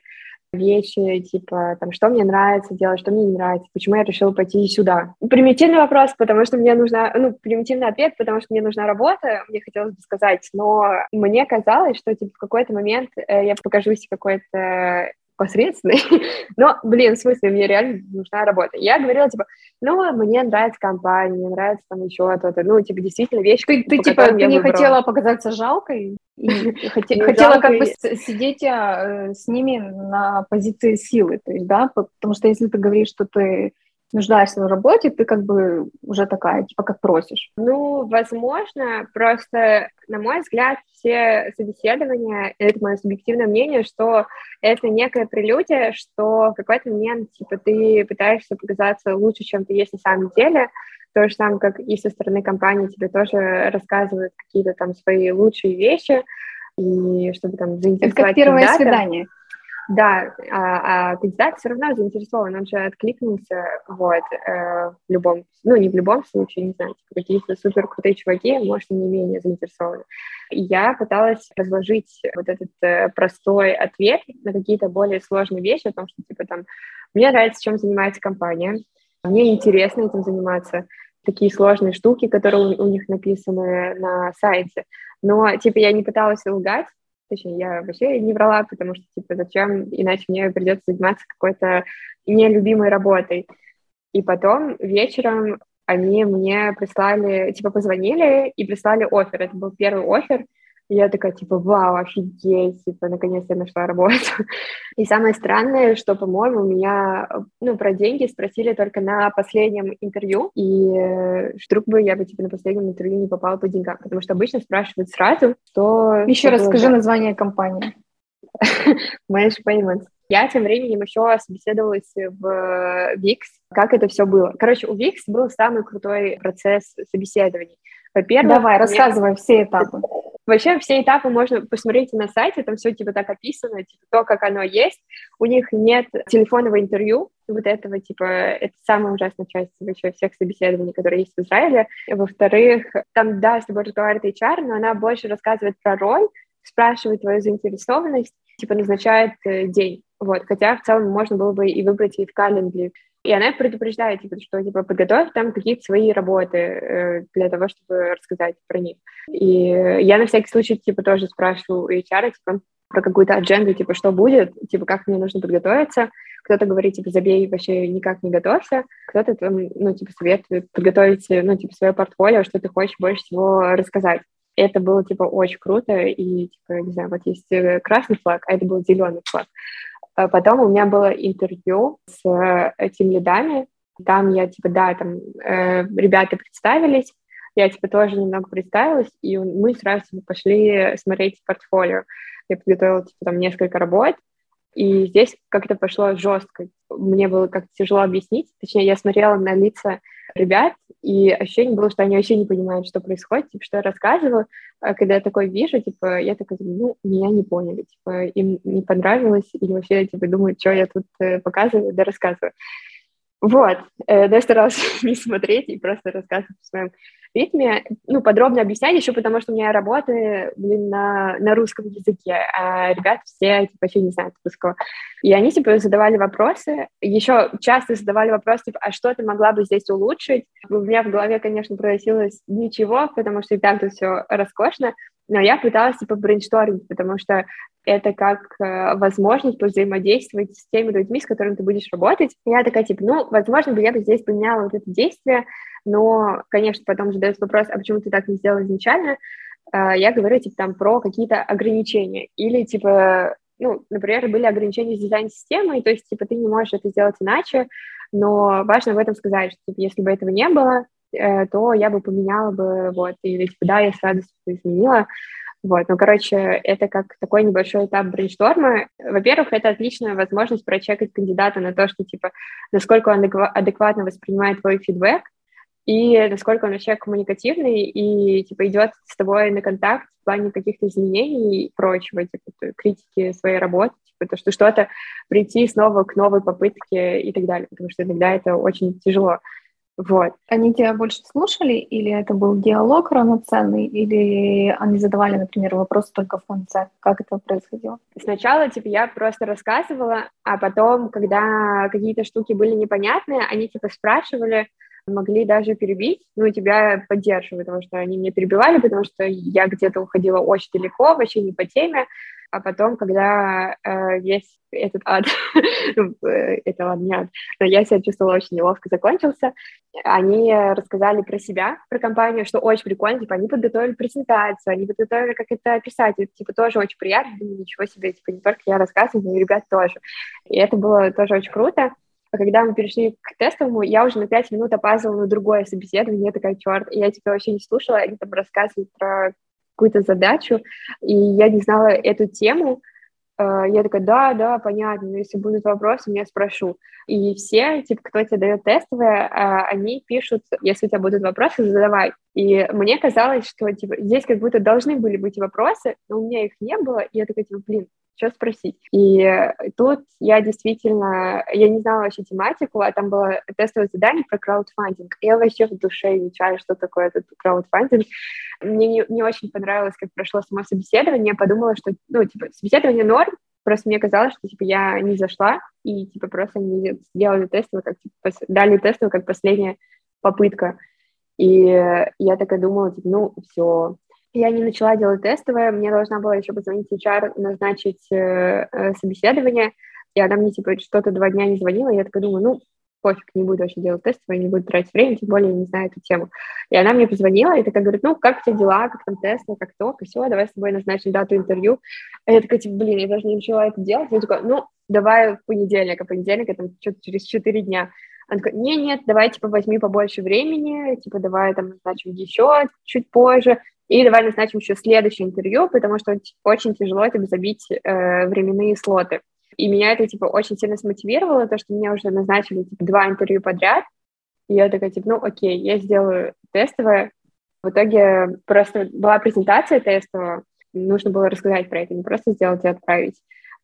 вещи, типа, там, что мне нравится делать, что мне не нравится, почему я решила пойти сюда. Примитивный вопрос, потому что мне нужна, ну, примитивный ответ, потому что мне нужна работа, мне хотелось бы сказать, но мне казалось, что, типа, в какой-то момент э, я покажусь какой-то посредственный, но, блин, в смысле, мне реально нужна работа. Я говорила, типа, ну, мне нравится компания, мне нравится там еще то-то, ну, типа, действительно, вещи, Ты, ты типа, ты не хотела показаться жалкой? Хотела как бы сидеть а, с ними на позиции силы, то есть, да, потому что если ты говоришь, что ты нуждаешься в работе, ты как бы уже такая, типа, как просишь. Ну, возможно, просто, на мой взгляд, все собеседования, это мое субъективное мнение, что это некая прелюдия, что в какой-то момент, типа, ты пытаешься показаться лучше, чем ты есть на самом деле, то же самое, как и со стороны компании тебе тоже рассказывают какие-то там свои лучшие вещи, и чтобы там заинтересовать Это как первое свидание. Да, а, а кандидат все равно заинтересован, он же откликнулся, вот, э, в любом, ну, не в любом случае, не знаю, типа, какие-то супер крутые чуваки, может, не менее заинтересованы. Я пыталась разложить вот этот э, простой ответ на какие-то более сложные вещи, о том, что, типа, там, мне нравится, чем занимается компания, мне интересно этим заниматься, такие сложные штуки, которые у, у них написаны на сайте. Но, типа, я не пыталась лгать, Точнее, я вообще не врала, потому что, типа, зачем, иначе мне придется заниматься какой-то нелюбимой работой. И потом вечером они мне прислали, типа, позвонили и прислали офер. Это был первый офер, и я такая, типа, вау, офигеть, типа, наконец-то я нашла работу. И самое странное, что, по-моему, меня, ну, про деньги спросили только на последнем интервью, и э, вдруг бы я бы, типа, на последнем интервью не попала по деньгам, потому что обычно спрашивают сразу, что... Еще раз скажи название компании. Manage Payments. Я тем временем еще собеседовалась в VIX, как это все было. Короче, у VIX был самый крутой процесс собеседований. Во-первых, давай, рассказывай все этапы. Вообще все этапы можно посмотреть на сайте, там все типа так описано, типа то, как оно есть. У них нет телефонного интервью, вот этого, типа, это самая ужасная часть вообще всех собеседований, которые есть в Израиле. Во-вторых, там, да, с тобой разговаривает HR, но она больше рассказывает про роль, спрашивает твою заинтересованность, типа, назначает э, день. Вот, хотя в целом можно было бы и выбрать и в календаре. И она предупреждает, типа, что типа подготовь там какие-то свои работы э, для того, чтобы рассказать про них. И я на всякий случай типа тоже спрашиваю HR, типа, про какую-то адженду, типа, что будет, типа, как мне нужно подготовиться. Кто-то говорит, типа, забей, вообще никак не готовься. Кто-то там, ну, типа, советует подготовить, ну, типа, свое портфолио, что ты хочешь больше всего рассказать. Это было, типа, очень круто, и, типа, не знаю, вот есть э, красный флаг, а это был зеленый флаг. А потом у меня было интервью с этими лидами. Там я, типа, да, там э, ребята представились, я, типа, тоже немного представилась, и мы сразу типа, пошли смотреть портфолио. Я подготовила, типа, там несколько работ, и здесь как-то пошло жестко. Мне было как-то тяжело объяснить. Точнее, я смотрела на лица ребят, и ощущение было, что они вообще не понимают, что происходит, типа, что я рассказываю. А когда я такое вижу, типа, я такая, ну, меня не поняли, типа, им не понравилось, или вообще, типа, думают, что я тут э, показываю, да рассказываю. Вот, э, да, я старалась не смотреть и просто рассказывать в своем ритме, ну, подробно объяснять, еще потому что у меня работы, блин, на, на русском языке, а ребята все, типа, вообще не знают русского. И они, типа, задавали вопросы, еще часто задавали вопрос, типа, а что ты могла бы здесь улучшить? У меня в голове, конечно, проносилось ничего, потому что и так тут все роскошно, но я пыталась, типа, брейнштормить, потому что это как э, возможность взаимодействовать с теми людьми, с которыми ты будешь работать. И я такая, типа, ну, возможно, бы я бы здесь поменяла вот это действие, но, конечно, потом задается вопрос, а почему ты так не сделал изначально? Э, я говорю, типа, там, про какие-то ограничения. Или, типа, ну, например, были ограничения с дизайн-системой, то есть, типа, ты не можешь это сделать иначе, но важно в этом сказать, что, типа, если бы этого не было, то я бы поменяла бы, вот, или, типа, да, я с радостью изменила, вот, ну, короче, это как такой небольшой этап брейншторма. Во-первых, это отличная возможность прочекать кандидата на то, что, типа, насколько он адекватно воспринимает твой фидбэк, и насколько он вообще коммуникативный и, типа, идет с тобой на контакт в плане каких-то изменений и прочего, типа, критики своей работы, типа, то, что что-то прийти снова к новой попытке и так далее, потому что иногда это очень тяжело. Вот. Они тебя больше слушали, или это был диалог равноценный, или они задавали, например, вопрос только в конце? Как это происходило? Сначала, типа, я просто рассказывала, а потом, когда какие-то штуки были непонятные, они, типа, спрашивали, могли даже перебить, ну, тебя поддерживают, потому что они меня перебивали, потому что я где-то уходила очень далеко, вообще не по теме, а потом, когда э, весь этот ад, ну, э, это ладно, не ад, но я себя чувствовала очень неловко, закончился, они рассказали про себя, про компанию, что очень прикольно, типа, они подготовили презентацию, они подготовили, как это описать, это, типа, тоже очень приятно, думаю, ничего себе, типа, не только я рассказываю, но и ребят тоже. И это было тоже очень круто. А когда мы перешли к тестовому, я уже на пять минут опаздывала на другое собеседование, я такая, черт, я типа вообще не слушала, они там рассказывают про какую-то задачу, и я не знала эту тему, э, я такая, да, да, понятно, но если будут вопросы, я спрошу. И все, типа, кто тебе дает тестовые, э, они пишут, если у тебя будут вопросы, задавай. И мне казалось, что, типа, здесь как будто должны были быть вопросы, но у меня их не было, и я такая, типа, блин, что спросить. И тут я действительно, я не знала вообще тематику, а там было тестовое задание про краудфандинг. Я вообще в душе изучаю, что такое этот краудфандинг. Мне не, не очень понравилось, как прошло само собеседование. Я подумала, что, ну, типа, собеседование норм, просто мне казалось, что, типа, я не зашла, и, типа, просто не сделали тестовое, как, типа, дали тестовое как последняя попытка. И я такая думала, типа, ну, все, я не начала делать тестовое, мне должна была еще позвонить HR, назначить э, э, собеседование, и она мне, типа, что-то два дня не звонила, и я такая думаю, ну, пофиг, не буду вообще делать тестовое, не буду тратить время, тем более я не знаю эту тему. И она мне позвонила, и такая говорит, ну, как у тебя дела, как там тесты, как то, и все, давай с тобой назначим дату интервью. А я такая, типа, блин, я даже не начала это делать. Я такая, ну, давай в понедельник, а понедельник это что-то через четыре дня. Она такая, не, нет, давай, типа, возьми побольше времени, типа, давай там назначим еще чуть позже, и давай назначим еще следующее интервью, потому что очень тяжело типа, забить э, временные слоты. И меня это, типа, очень сильно смотивировало, то, что меня уже назначили, типа, два интервью подряд. И я такая, типа, ну, окей, я сделаю тестовое, В итоге просто была презентация тестовая, нужно было рассказать про это, не просто сделать и отправить.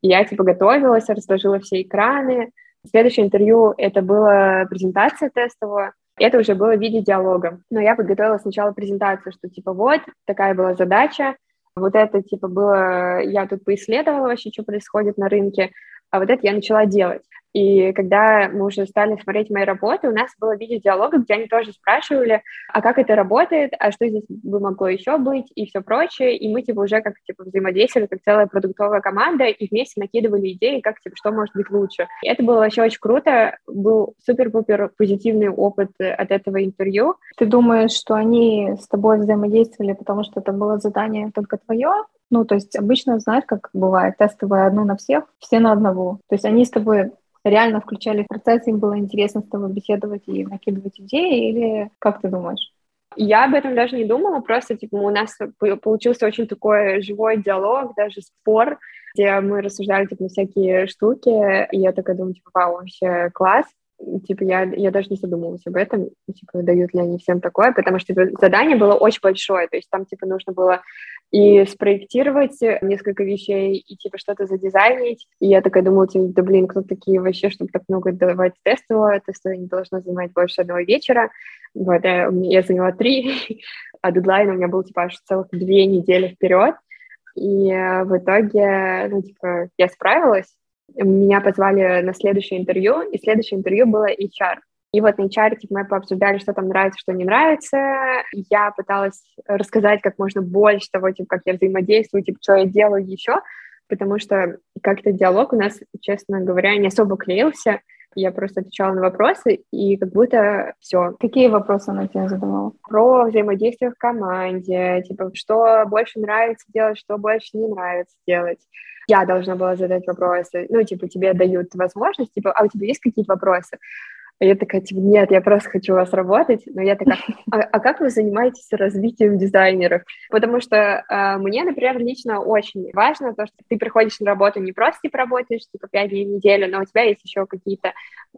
я, типа, готовилась, разложила все экраны. Следующее интервью — это была презентация тестовая, это уже было в виде диалога. Но я подготовила сначала презентацию, что, типа, вот, такая была задача, вот это, типа, было, я тут поисследовала вообще, что происходит на рынке, а вот это я начала делать. И когда мы уже стали смотреть мои работы, у нас было видео диалога, где они тоже спрашивали, а как это работает, а что здесь бы могло еще быть, и все прочее. И мы типа уже как типа взаимодействовали как целая продуктовая команда, и вместе накидывали идеи, как типа что может быть лучше. И это было вообще очень круто, был супер-пупер позитивный опыт от этого интервью. Ты думаешь, что они с тобой взаимодействовали, потому что это было задание только твое, ну, то есть обычно, знаешь, как бывает, тестовое одно на всех, все на одного. То есть они с тобой реально включали в процесс, им было интересно с тобой беседовать и накидывать идеи, или как ты думаешь? Я об этом даже не думала, просто типа у нас получился очень такой живой диалог, даже спор, где мы рассуждали типа на всякие штуки, и я такая думаю, типа, вау, вообще класс типа, я, я даже не задумывалась об этом, типа, дают ли они всем такое, потому что типа, задание было очень большое, то есть там, типа, нужно было и спроектировать несколько вещей, и, типа, что-то задизайнить, и я такая думала, типа, да, блин, кто такие вообще, чтобы так много давать тестового, тестовое не должно занимать больше одного вечера, вот, я, я заняла три, а дедлайн у меня был, типа, аж целых две недели вперед, и э, в итоге, ну, типа, я справилась, меня позвали на следующее интервью, и следующее интервью было HR. И вот на HR типа, мы пообсуждали, что там нравится, что не нравится. Я пыталась рассказать как можно больше того, типа, как я взаимодействую, типа, что я делаю еще, потому что как-то диалог у нас, честно говоря, не особо клеился. Я просто отвечала на вопросы, и как будто все. Какие вопросы она тебе задавала? Про взаимодействие в команде, типа, что больше нравится делать, что больше не нравится делать я должна была задать вопросы. Ну, типа, тебе дают возможность, типа, а у тебя есть какие-то вопросы? А я такая, типа, нет, я просто хочу у вас работать. Но я такая, а, а как вы занимаетесь развитием дизайнеров? Потому что э, мне, например, лично очень важно то, что ты приходишь на работу не просто типа работаешь, типа, пять дней в неделю, но у тебя есть еще какие-то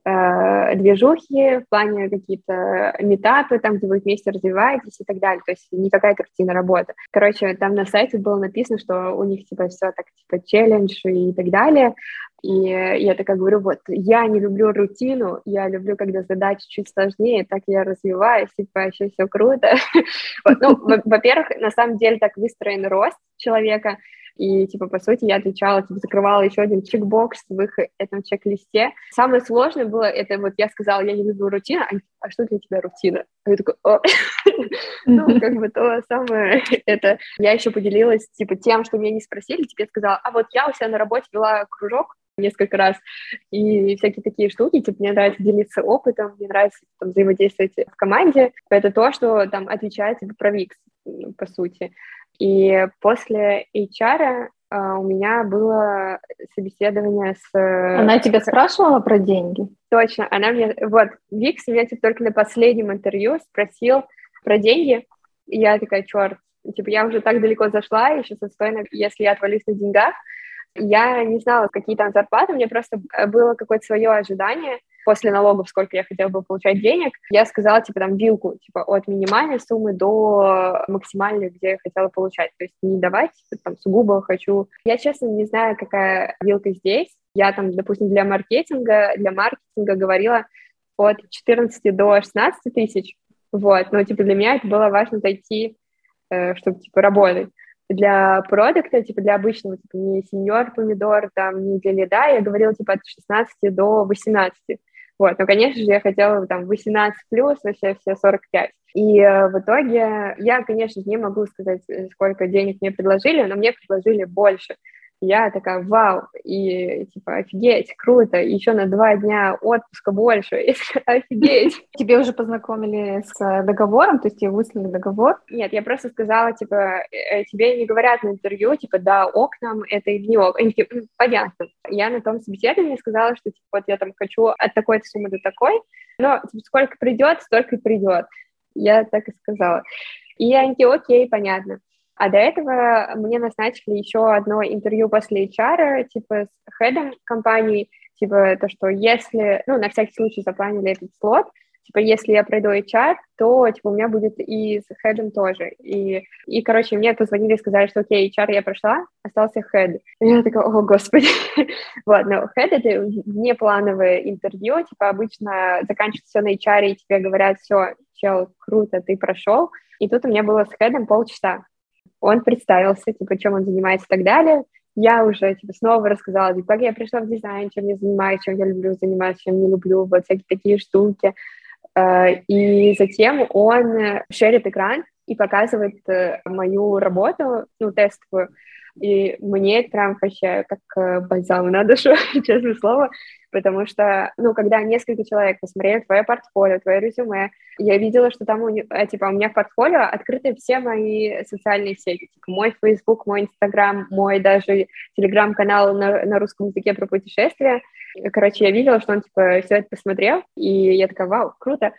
э, движухи в плане какие-то метапы, там, где вы вместе развиваетесь и так далее. То есть не какая-то работа. Короче, там на сайте было написано, что у них, типа, все так, типа, челлендж и так далее. И я такая говорю, вот, я не люблю рутину, я люблю, когда задачи чуть сложнее, так я развиваюсь, типа, вообще все круто. Ну, во-первых, на самом деле так выстроен рост человека, и, типа, по сути, я отвечала, типа, закрывала еще один чекбокс в их этом чек-листе. Самое сложное было, это вот я сказала, я не люблю рутину, а, а что для тебя рутина? А я такой, о, ну, как бы то самое, это я еще поделилась, типа, тем, что меня не спросили, тебе сказала, а вот я у себя на работе вела кружок, несколько раз, и всякие такие штуки, типа, мне нравится делиться опытом, мне нравится там, взаимодействовать в команде, это то, что там отвечает типа, про Викс, по сути. И после HR а, у меня было собеседование с... Она тебя спрашивала про деньги? Точно, она мне... Вот, Викс меня типа, только на последнем интервью спросил про деньги, и я такая, черт, типа, я уже так далеко зашла, еще со если я отвалюсь на деньгах, я не знала, какие там зарплаты, мне просто э, было какое-то свое ожидание после налогов, сколько я хотела бы получать денег. Я сказала, типа, там, вилку, типа, от минимальной суммы до максимальной, где я хотела получать. То есть не давать, типа, там, сугубо хочу. Я, честно, не знаю, какая вилка здесь. Я там, допустим, для маркетинга, для маркетинга говорила от 14 до 16 тысяч. Вот, но, типа, для меня это было важно зайти, э, чтобы, типа, работать для продукта, типа для обычного, типа не сеньор помидор, там, не для лида, я говорила типа от 16 до 18. Вот, но, конечно же, я хотела там 18 плюс, вообще все 45. И э, в итоге я, конечно, не могу сказать, э, сколько денег мне предложили, но мне предложили больше я такая, вау, и типа, офигеть, круто, еще на два дня отпуска больше, офигеть. Тебе уже познакомили с э, договором, то есть тебе выслали договор? Нет, я просто сказала, типа, э, тебе не говорят на интервью, типа, да, ок нам это или не ок. Они понятно. Я на том собеседовании сказала, что, типа, вот я там хочу от такой-то суммы до такой, но типа, сколько придет, столько и придет. Я так и сказала. И они, окей, понятно. А до этого мне назначили еще одно интервью после HR, типа с хедом компании, типа то, что если, ну, на всякий случай запланили этот слот, типа, если я пройду HR, то, типа, у меня будет и с хедом тоже. И, и, короче, мне позвонили и сказали, что, окей, HR я прошла, остался хед. И я такая, о, господи. вот, но хед — это внеплановое интервью, типа, обычно заканчивается все на HR, и тебе говорят, все, чел, круто, ты прошел. И тут у меня было с хедом полчаса. Он представился, типа, чем он занимается и так далее я уже типа, снова рассказала, типа, как я пришла в дизайн, чем я занимаюсь, чем я люблю заниматься, чем не люблю, вот всякие такие штуки. Э, и затем он шерит экран и показывает э, мою работу, ну, тестовую, и мне это прям вообще как э, бальзам на душу, честное слово, потому что, ну, когда несколько человек посмотрели твое портфолио, твое резюме, я видела, что там, у, э, типа, у меня в портфолио открыты все мои социальные сети, типа, мой Facebook, мой Instagram, мой даже Telegram-канал на, на русском языке про путешествия. Короче, я видела, что он, типа, все это посмотрел, и я такая, вау, круто.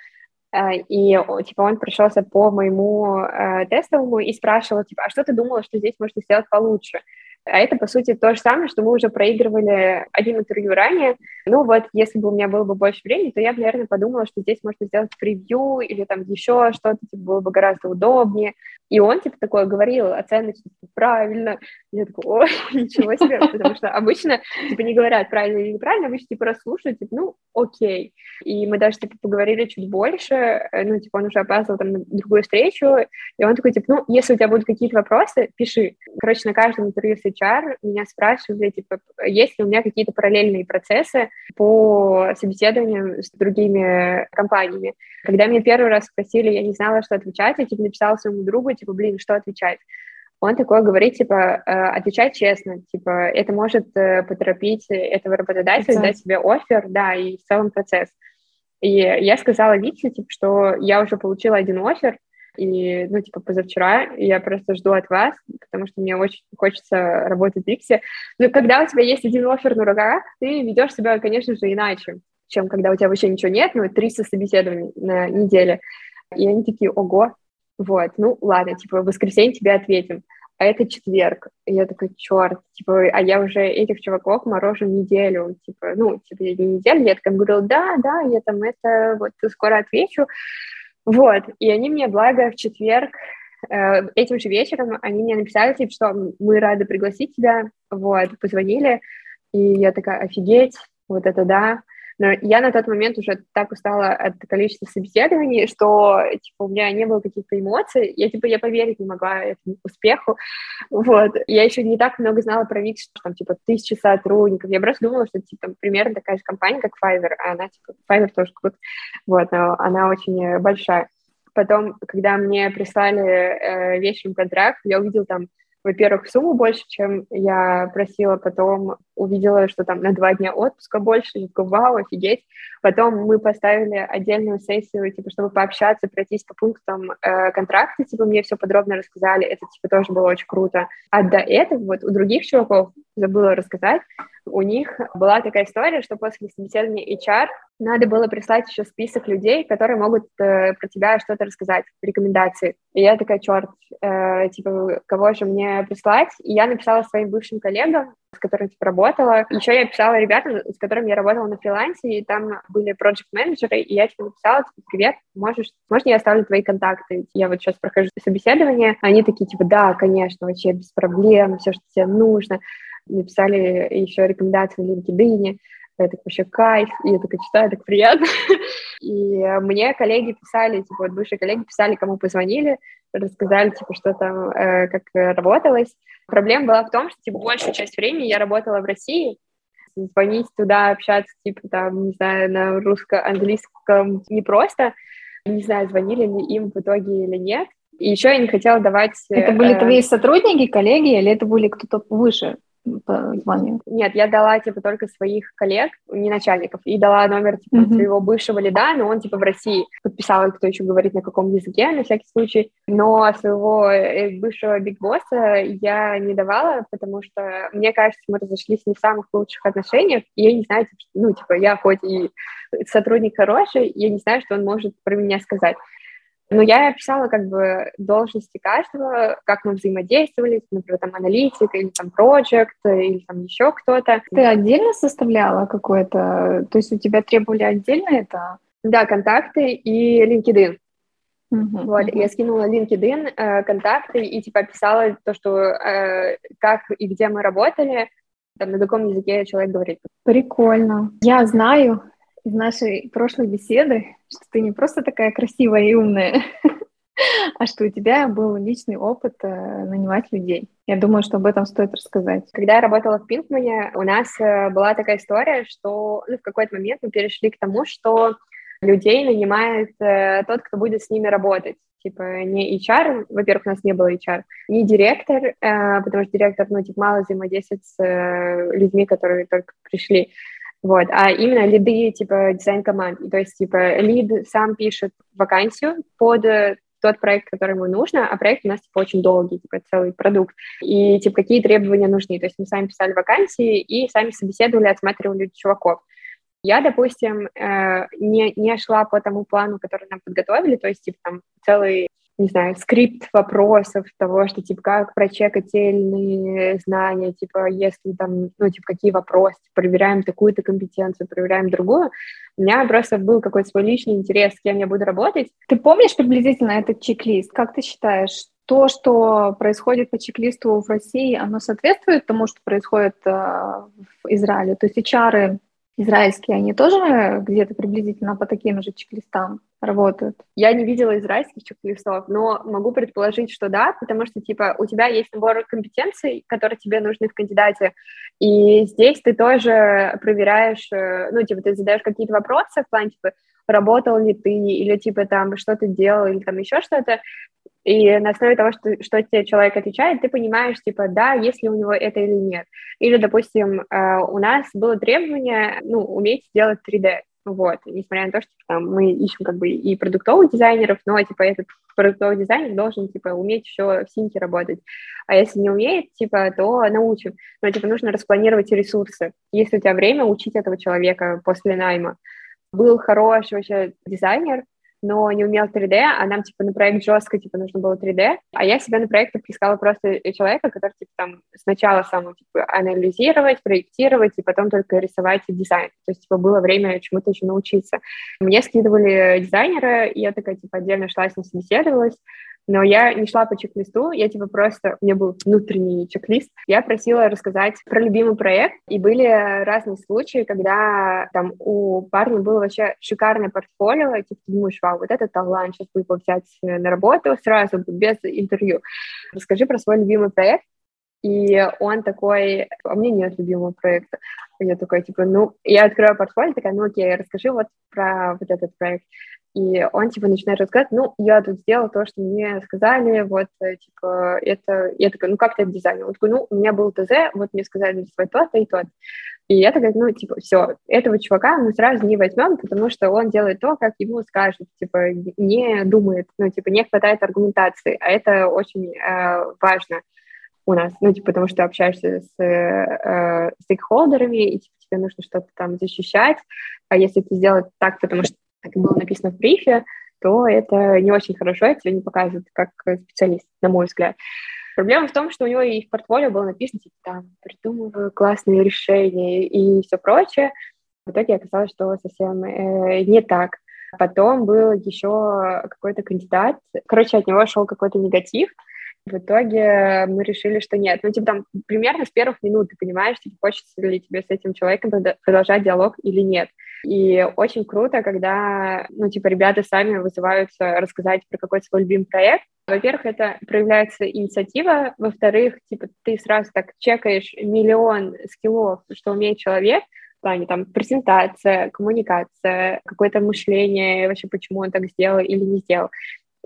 Э, и, типа, он прошелся по моему э, тестовому и спрашивал, типа, а что ты думала, что здесь можно сделать получше? А это, по сути, то же самое, что мы уже проигрывали один интервью ранее. Ну вот, если бы у меня было бы больше времени, то я бы, наверное, подумала, что здесь можно сделать превью или там еще что-то, типа, было бы гораздо удобнее. И он, типа, такое говорил оценочно, типа, правильно. Я такой, о, ничего себе, потому что обычно, типа, не говорят правильно или неправильно, обычно, типа, расслушают, типа, ну, окей. И мы даже, типа, поговорили чуть больше, э, ну, типа, он уже опаздывал там на другую встречу, и он такой, типа, ну, если у тебя будут какие-то вопросы, пиши. Короче, на каждом интервью с HR меня спрашивали, типа, есть ли у меня какие-то параллельные процессы по собеседованиям с другими компаниями. Когда меня первый раз спросили, я не знала, что отвечать, я, типа, написала своему другу, типа, блин, что отвечать? Он такой говорит, типа, э, отвечать честно, типа, это может э, поторопить этого работодателя, дать себе офер, да, и в целом процесс. И я сказала Вите, типа, что я уже получила один офер, и, ну, типа, позавчера, я просто жду от вас, потому что мне очень хочется работать в Виксе. Но когда у тебя есть один офер на руках, ты ведешь себя, конечно же, иначе, чем когда у тебя вообще ничего нет, ну, 300 собеседований на неделе. И они такие, ого, вот, ну, ладно, типа, в воскресенье тебе ответим. А это четверг. И я такой, черт, типа, а я уже этих чуваков морожу неделю, типа, ну, типа, не неделю. Я такая говорила, да, да, я там это, вот, скоро отвечу. Вот, и они мне, благо, в четверг, э, этим же вечером, они мне написали, типа, что мы рады пригласить тебя, вот, позвонили, и я такая, офигеть, вот это да, но я на тот момент уже так устала от количества собеседований, что, типа, у меня не было каких-то эмоций, я, типа, я поверить не могла этому успеху, вот. Я еще не так много знала про Викс, что там, типа, тысячи сотрудников, я просто думала, что, типа, примерно такая же компания, как Fiverr, а она, типа, Fiverr тоже крут, вот, но она очень большая. Потом, когда мне прислали э, вечером контракт, я увидела там во-первых, сумму больше, чем я просила, потом увидела, что там на два дня отпуска больше, я такой, вау, офигеть. Потом мы поставили отдельную сессию, типа, чтобы пообщаться, пройтись по пунктам э, контракта, типа, мне все подробно рассказали, это, типа, тоже было очень круто. А до этого вот у других чуваков, забыла рассказать, у них была такая история, что после собеседования HR надо было прислать еще список людей, которые могут э, про тебя что-то рассказать, рекомендации. И я такая, черт, э, типа, кого же мне прислать? И я написала своим бывшим коллегам, с которыми типа, работала. Еще я писала ребятам, с которыми я работала на фрилансе, и там были проект-менеджеры, и я типа написала, типа, привет, можешь, можно я оставлю твои контакты? Я вот сейчас прохожу собеседование, они такие, типа, да, конечно, вообще без проблем, все, что тебе нужно написали еще рекомендации на LinkedIn, это вообще кайф, и я такая читаю, так приятно. И мне коллеги писали, типа, вот бывшие коллеги писали, кому позвонили, рассказали, типа, что там, э, как работалось. Проблема была в том, что, типа, большую часть времени я работала в России, звонить туда, общаться, типа, там, не знаю, на русско-английском непросто. Не знаю, звонили ли им в итоге или нет. И еще я не хотела давать... Это были э, твои сотрудники, коллеги, или это были кто-то выше? По званию? Нет, я дала, типа, только своих коллег, не начальников, и дала номер, типа, mm-hmm. своего бывшего лида, но он, типа, в России. Подписала, кто еще говорит на каком языке, на всякий случай. Но своего э, бывшего бигбосса я не давала, потому что, мне кажется, мы разошлись не в самых лучших отношениях, и я не знаю, типа, ну, типа, я хоть и сотрудник хороший, я не знаю, что он может про меня сказать. Но я описала как бы должности каждого, как мы взаимодействовали, например, там аналитик или там проект или там еще кто-то. Ты отдельно составляла какое-то, то есть у тебя требовали отдельно это Да, контакты и LinkedIn. Uh-huh, вот, uh-huh. я скинула LinkedIn, э, контакты и типа описала то, что э, как и где мы работали, там, на каком языке человек говорит. Прикольно. Я знаю из нашей прошлой беседы, что ты не просто такая красивая и умная, а что у тебя был личный опыт э, нанимать людей. Я думаю, что об этом стоит рассказать. Когда я работала в Пинкмане, у нас э, была такая история, что ну, в какой-то момент мы перешли к тому, что людей нанимает э, тот, кто будет с ними работать. Типа не HR, во-первых, у нас не было HR, не директор, э, потому что директор, ну, типа, мало взаимодействует с э, людьми, которые только пришли. Вот, а именно лиды, типа, дизайн команд. то есть, типа, лид сам пишет вакансию под тот проект, который ему нужно, а проект у нас, типа, очень долгий, типа, целый продукт. И, типа, какие требования нужны. То есть мы сами писали вакансии и сами собеседовали, отсматривали чуваков. Я, допустим, э, не, не шла по тому плану, который нам подготовили, то есть, типа, там целый, не знаю, скрипт вопросов того, что, типа, как прочекать те или иные знания, типа, если там, ну, типа, какие вопросы, проверяем такую-то компетенцию, проверяем другую. У меня просто был какой-то свой личный интерес, с кем я буду работать. Ты помнишь приблизительно этот чек-лист? Как ты считаешь, то, что происходит по чек-листу в России, оно соответствует тому, что происходит э, в Израиле? То есть HR израильские, они тоже где-то приблизительно по таким же чек-листам работают? Я не видела израильских чек-листов, но могу предположить, что да, потому что, типа, у тебя есть набор компетенций, которые тебе нужны в кандидате, и здесь ты тоже проверяешь, э, ну, типа, ты задаешь какие-то вопросы в плане, типа, работал ли ты, или, типа, там, что ты делал, или там еще что-то, и на основе того, что, что тебе человек отвечает, ты понимаешь, типа, да, есть ли у него это или нет. Или, допустим, э, у нас было требование, ну, уметь делать 3D. Вот, несмотря на то, что типа, там, мы ищем как бы и продуктовых дизайнеров, но типа этот продуктовый дизайнер должен типа уметь еще в синке работать. А если не умеет, типа, то научим. Но типа нужно распланировать ресурсы. Если у тебя время учить этого человека после найма. Был хороший вообще дизайнер, но не умел 3D, а нам, типа, на проект жестко, типа, нужно было 3D, а я себя на проект искала просто человека, который, типа, там, сначала сам, типа, анализировать, проектировать, и потом только рисовать и дизайн. То есть, типа, было время чему-то еще научиться. Мне скидывали дизайнера, и я такая, типа, отдельно шла с ним собеседовалась, но я не шла по чек-листу, я типа просто, у меня был внутренний чек-лист, я просила рассказать про любимый проект, и были разные случаи, когда там у парня было вообще шикарное портфолио, и типа ты думаешь, вау, вот этот талант, сейчас его взять на работу сразу, без интервью. Расскажи про свой любимый проект, и он такой, а меня нет любимого проекта. Я такой, типа, ну, я открываю портфолио, такая, ну, окей, расскажи вот про вот этот проект. И он, типа, начинает рассказывать, ну, я тут сделал то, что мне сказали, вот, э, типа, это... Я такая, ну, как ты это дизайнил? Он такой, ну, у меня был ТЗ, вот мне сказали рисовать то-то и то И я такая, ну, типа, все, этого чувака мы сразу не возьмем, потому что он делает то, как ему скажут, типа, не думает, ну, типа, не хватает аргументации, а это очень э, важно у нас, ну, типа, потому что общаешься с э, стейкхолдерами, и типа, тебе нужно что-то там защищать, а если ты сделать так, потому что как было написано в брифе, то это не очень хорошо, это не показывает как специалист, на мой взгляд. Проблема в том, что у него и в портфолио было написано, типа, там, придумываю классные решения и все прочее. В итоге оказалось, что совсем э, не так. Потом был еще какой-то кандидат, короче, от него шел какой-то негатив, в итоге мы решили, что нет. Ну, типа, там, примерно с первых минут ты понимаешь, типа, хочется ли тебе с этим человеком продолжать диалог или нет. И очень круто, когда, ну, типа, ребята сами вызываются рассказать про какой-то свой любимый проект. Во-первых, это проявляется инициатива. Во-вторых, типа, ты сразу так чекаешь миллион скиллов, что умеет человек, в плане там презентация, коммуникация, какое-то мышление, вообще почему он так сделал или не сделал.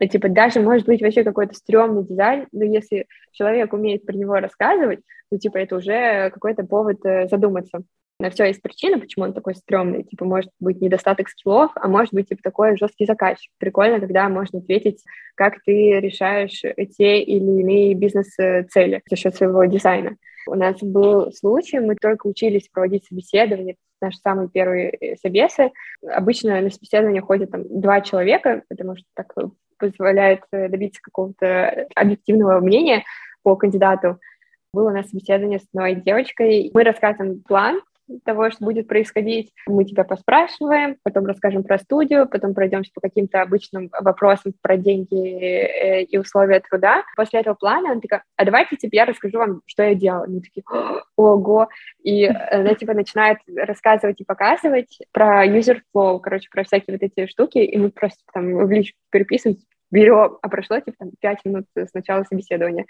И, типа, даже может быть вообще какой-то стрёмный дизайн, но если человек умеет про него рассказывать, то, типа, это уже какой-то повод э, задуматься. На все есть причина, почему он такой стрёмный. Типа, может быть недостаток скиллов, а может быть, типа, такой жесткий заказчик. Прикольно, когда можно ответить, как ты решаешь те или иные бизнес-цели за счет своего дизайна. У нас был случай, мы только учились проводить собеседование, наши самые первые э, собесы. Обычно на собеседование ходят там два человека, потому что так позволяет э, добиться какого-то объективного мнения по кандидату. Было у нас собеседование с одной девочкой. Мы рассказываем план, того, что будет происходить. Мы тебя поспрашиваем, потом расскажем про студию, потом пройдемся по каким-то обычным вопросам про деньги э, и условия труда. После этого плана она такая, а давайте типа я расскажу вам, что я делала. Мы такие, ого. И она типа начинает рассказывать и показывать про user flow, короче, про всякие вот эти штуки, и мы просто там в личку переписываемся, берем, а прошло типа там, 5 минут с начала собеседования.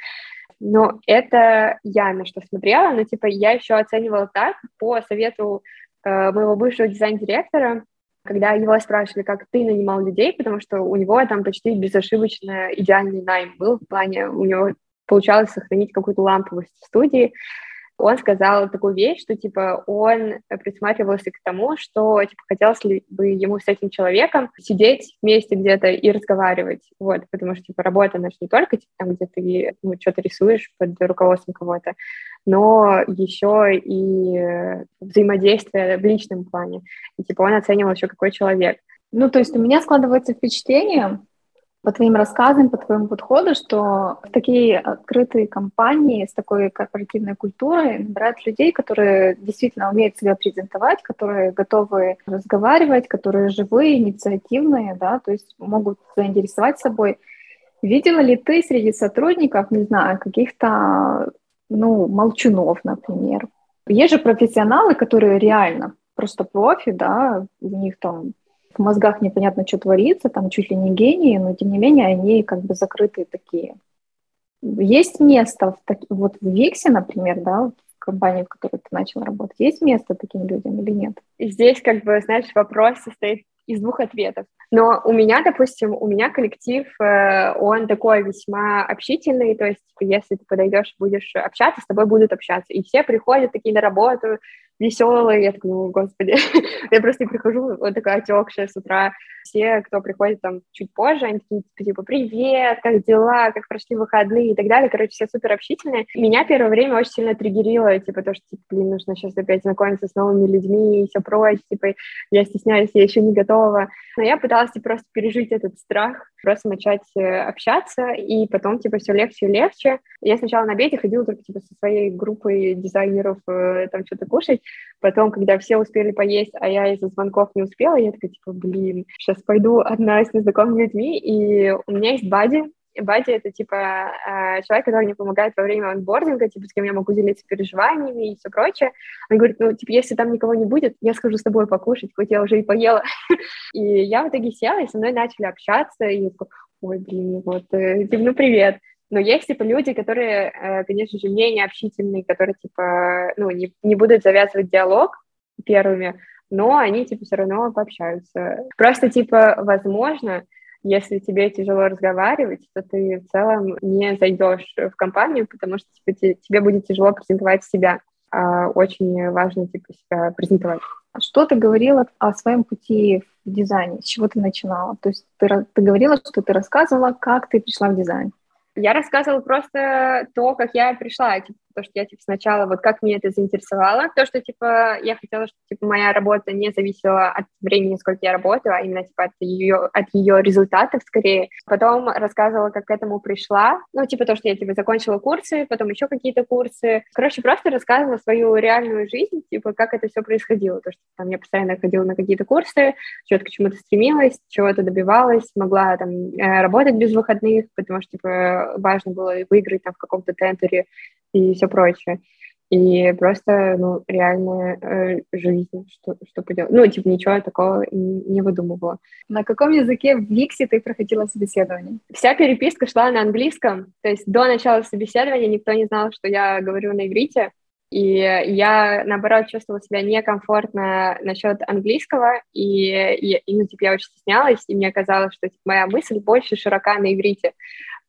Но это я на что смотрела, но типа я еще оценивала так по совету э, моего бывшего дизайн-директора, когда его спрашивали, как ты нанимал людей, потому что у него там почти безошибочно идеальный найм был в плане, у него получалось сохранить какую-то ламповость в студии, он сказал такую вещь, что, типа, он присматривался к тому, что, типа, хотелось ли бы ему с этим человеком сидеть вместе где-то и разговаривать, вот, потому что, типа, работа, она же не только, типа, там, где ты, ну, что-то рисуешь под руководством кого-то, но еще и взаимодействие в личном плане, и, типа, он оценивал еще какой человек. Ну, то есть у меня складывается впечатление, по твоим рассказам, по твоему подходу, что в такие открытые компании с такой корпоративной культурой набирают людей, которые действительно умеют себя презентовать, которые готовы разговаривать, которые живые, инициативные, да, то есть могут заинтересовать собой. Видела ли ты среди сотрудников, не знаю, каких-то, ну, молчунов, например? Есть же профессионалы, которые реально просто профи, да, у них там в мозгах непонятно, что творится, там чуть ли не гении, но тем не менее они как бы закрытые такие. Есть место, в таки, вот в Виксе, например, да, в компании, в которой ты начал работать, есть место таким людям или нет? Здесь, как бы, знаешь, вопрос состоит из двух ответов. Но у меня, допустим, у меня коллектив, э, он такой весьма общительный, то есть если ты подойдешь, будешь общаться, с тобой будут общаться. И все приходят такие на работу, веселые, я такая, господи, я просто прихожу, вот такая отекшая с утра, все, кто приходит там чуть позже, они такие, типа, привет, как дела, как прошли выходные и так далее, короче, все супер общительные. Меня первое время очень сильно триггерило, типа, то, что, типа, блин, нужно сейчас опять знакомиться с новыми людьми и все прочее, типа, я стесняюсь, я еще не готова. Но я пыталась типа, просто пережить этот страх, просто начать э, общаться, и потом, типа, все легче и легче. Я сначала на обеде ходила только, типа, со своей группой дизайнеров э, там что-то кушать, потом, когда все успели поесть, а я из-за звонков не успела, я такая, типа, блин, сейчас пойду одна с незнакомыми людьми, и у меня есть бади, Бади — это, типа, э, человек, который мне помогает во время онбординга, типа, с кем я могу делиться переживаниями и все прочее. Он говорит, ну, типа, если там никого не будет, я схожу с тобой покушать, хоть я уже и поела. и я в итоге села, и со мной начали общаться, и я такой, ой, блин, вот, э, типа, ну, привет. Но есть, типа, люди, которые, э, конечно же, менее общительные, которые, типа, ну, не, не будут завязывать диалог первыми, но они, типа, все равно пообщаются. Просто, типа, возможно, если тебе тяжело разговаривать, то ты в целом не зайдешь в компанию, потому что типа, тебе будет тяжело презентовать себя. А очень важно типа, себя презентовать. Что ты говорила о своем пути в дизайне? С чего ты начинала? То есть ты, ты говорила, что ты рассказывала, как ты пришла в дизайн. Я рассказывала просто то, как я пришла, типа, то, что я, типа, сначала, вот как меня это заинтересовало, то, что, типа, я хотела, чтобы, типа, моя работа не зависела от времени, сколько я работаю, а именно, типа, от ее, от ее результатов, скорее. Потом рассказывала, как к этому пришла, ну, типа, то, что я, типа, закончила курсы, потом еще какие-то курсы. Короче, просто рассказывала свою реальную жизнь, типа, как это все происходило, то, что там я постоянно ходила на какие-то курсы, что-то к чему-то стремилась, чего-то добивалась, могла, там, э, работать без выходных, потому что, типа, важно было выиграть там в каком-то тендере и все прочее. И просто, ну, реальная э, жизнь, что, что поделать. Ну, типа, ничего такого не, не выдумывала. На каком языке в Виксе ты проходила собеседование? Вся переписка шла на английском. То есть до начала собеседования никто не знал, что я говорю на иврите. И я, наоборот, чувствовала себя некомфортно насчет английского, и, и, и ну, типа, я очень стеснялась, и мне казалось, что типа, моя мысль больше широка на иврите.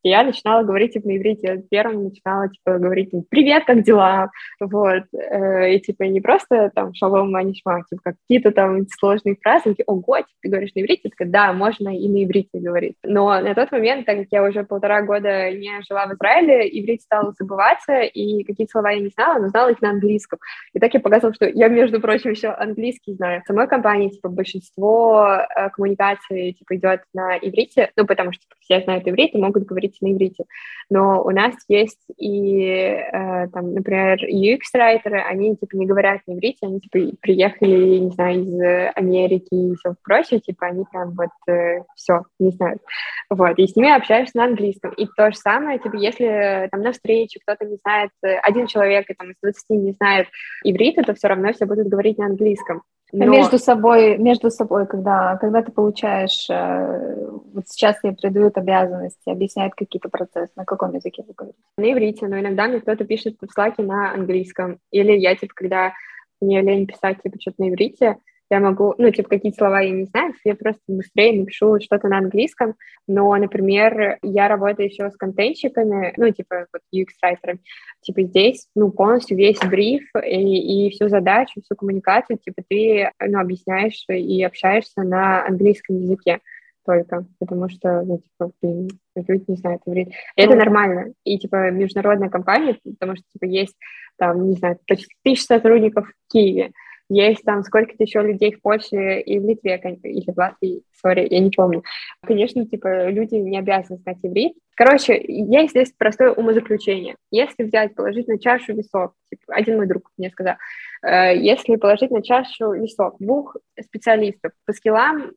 Я начинала говорить типа, на иврите. Я первым начинала типа, говорить «Привет, как дела?» Вот. Э, и типа не просто там «Шалом, манишма», типа какие-то там сложные фразы. Такие, Ого, типа, ты говоришь на иврите? Я такая, да, можно и на иврите говорить. Но на тот момент, так как я уже полтора года не жила в Израиле, иврит стал забываться, и какие-то слова я не знала, но знала их на английском. И так я показывала, что я, между прочим, еще английский знаю. В самой компании, типа, большинство э, коммуникации, типа, идет на иврите, ну, потому что типа, все знают иврит и могут говорить говорить на иврите. Но у нас есть и, э, там, например, UX-райтеры, они, типа, не говорят на иврите, они, типа, приехали, не знаю, из Америки и все прочее, типа, они прям вот э, все не знают. Вот, и с ними общаешься на английском. И то же самое, типа, если там на встрече кто-то не знает, один человек и, там, из 20 не знает иврита, то все равно все будут говорить на английском. Но... Между собой, между собой, когда, когда ты получаешь, э, вот сейчас тебе придают обязанности, объясняют какие-то процессы, на каком языке вы говорите? На иврите, но иногда мне кто-то пишет в слаке на английском. Или я, типа, когда мне лень писать, типа, что-то на иврите, я могу, ну, типа, какие слова я не знаю, я просто быстрее напишу что-то на английском, но, например, я работаю еще с контентщиками, ну, типа, вот UX-райтерами, типа, здесь, ну, полностью весь бриф и, и всю задачу, всю коммуникацию, типа, ты, ну, объясняешь и общаешься на английском языке только, потому что, ну, типа, блин, люди не знают иврит. И это нормально. И, типа, международная компания, потому что, типа, есть, там, не знаю, почти тысяч сотрудников в Киеве, есть там сколько-то еще людей в Польше и в Литве, или в Латвии, сори, я не помню. Конечно, типа, люди не обязаны знать иврит. Короче, есть здесь простое умозаключение. Если взять, положить на чашу весов, типа, один мой друг мне сказал, э, если положить на чашу весов двух специалистов по скиллам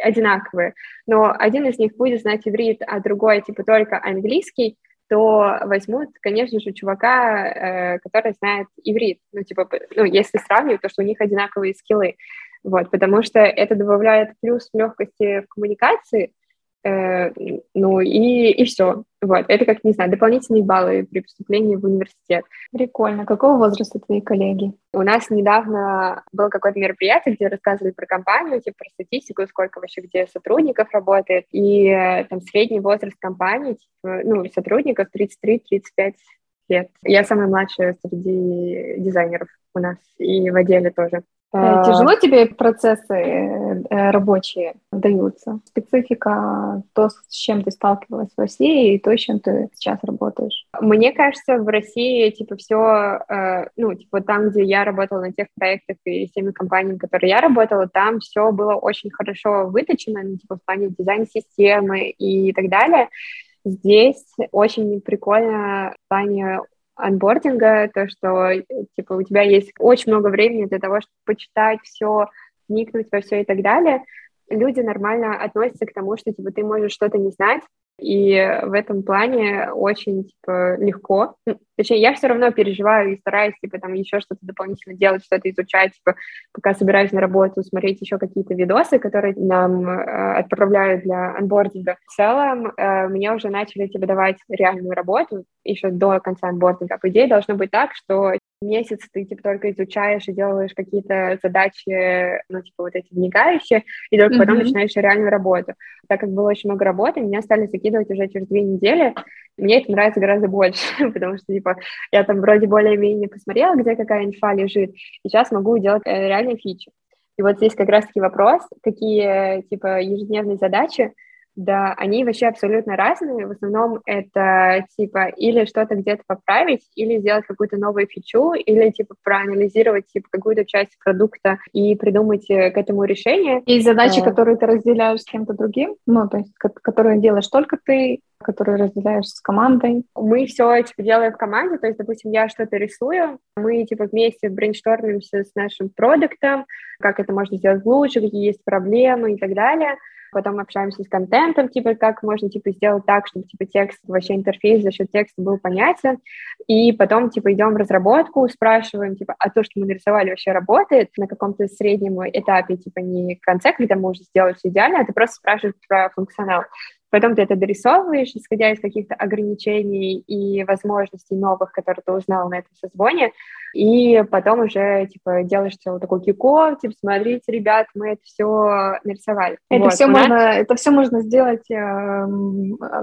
одинаковые, но один из них будет знать иврит, а другой, типа, только английский, то возьмут, конечно же, чувака, э, который знает иврит. Ну, типа, ну, если сравнивать, то, что у них одинаковые скиллы. Вот, потому что это добавляет плюс легкости в коммуникации, Э, ну и, и все. Вот. Это как, не знаю, дополнительные баллы при поступлении в университет. Прикольно. Какого возраста твои коллеги? У нас недавно было какое-то мероприятие, где рассказывали про компанию, типа про статистику, сколько вообще где сотрудников работает. И э, там средний возраст компании, типа, ну, сотрудников 33-35 лет. Я самая младшая среди дизайнеров у нас и в отделе тоже. Э, а, тяжело тебе процессы э, рабочие даются? Специфика, то, с чем ты сталкивалась в России, и то, с чем ты сейчас работаешь? Мне кажется, в России, типа, все, э, ну, типа, там, где я работала на тех проектах и с теми компаниями, которые я работала, там все было очень хорошо выточено, ну, типа, в плане дизайн-системы и так далее. Здесь очень прикольно в плане анбординга, то, что типа у тебя есть очень много времени для того, чтобы почитать все, вникнуть во все и так далее, люди нормально относятся к тому, что типа ты можешь что-то не знать, и в этом плане очень типа легко. Ну, точнее, я все равно переживаю и стараюсь типа там еще что-то дополнительно делать, что-то изучать, типа пока собираюсь на работу, смотреть еще какие-то видосы, которые нам э, отправляют для анбординга. В целом э, мне уже начали типа давать реальную работу еще до конца анбординга. По идее должно быть так, что месяц ты типа только изучаешь и делаешь какие-то задачи, ну типа вот эти вникающие, и только mm-hmm. потом начинаешь реальную работу. Так как было очень много работы, меня стали закидывать уже через две недели. Мне это нравится гораздо больше, потому что, типа, я там вроде более-менее посмотрела, где какая инфа лежит, и сейчас могу делать э, реальные фичи. И вот здесь как раз-таки вопрос, какие, типа, ежедневные задачи да, они вообще абсолютно разные. В основном это типа или что-то где-то поправить, или сделать какую-то новую фичу, или типа проанализировать типа какую-то часть продукта и придумать э, к этому решение. Есть задачи, а... которые ты разделяешь с кем-то другим, ну, то есть, которые делаешь только ты, которые разделяешь с командой? Мы все типа делаем в команде, то есть, допустим, я что-то рисую, мы типа вместе брейнштормимся с нашим продуктом, как это можно сделать лучше, какие есть проблемы и так далее потом общаемся с контентом, типа, как можно, типа, сделать так, чтобы, типа, текст, вообще интерфейс за счет текста был понятен, и потом, типа, идем в разработку, спрашиваем, типа, а то, что мы нарисовали, вообще работает на каком-то среднем этапе, типа, не в конце, когда мы уже сделали все идеально, а ты просто спрашиваешь про функционал. Потом ты это дорисовываешь, исходя из каких-то ограничений и возможностей новых, которые ты узнал на этом созвоне, и потом уже, типа, делаешь целый такой кико, типа, смотрите, ребят, мы это все нарисовали. Это, вот, все, можно, это все можно сделать э,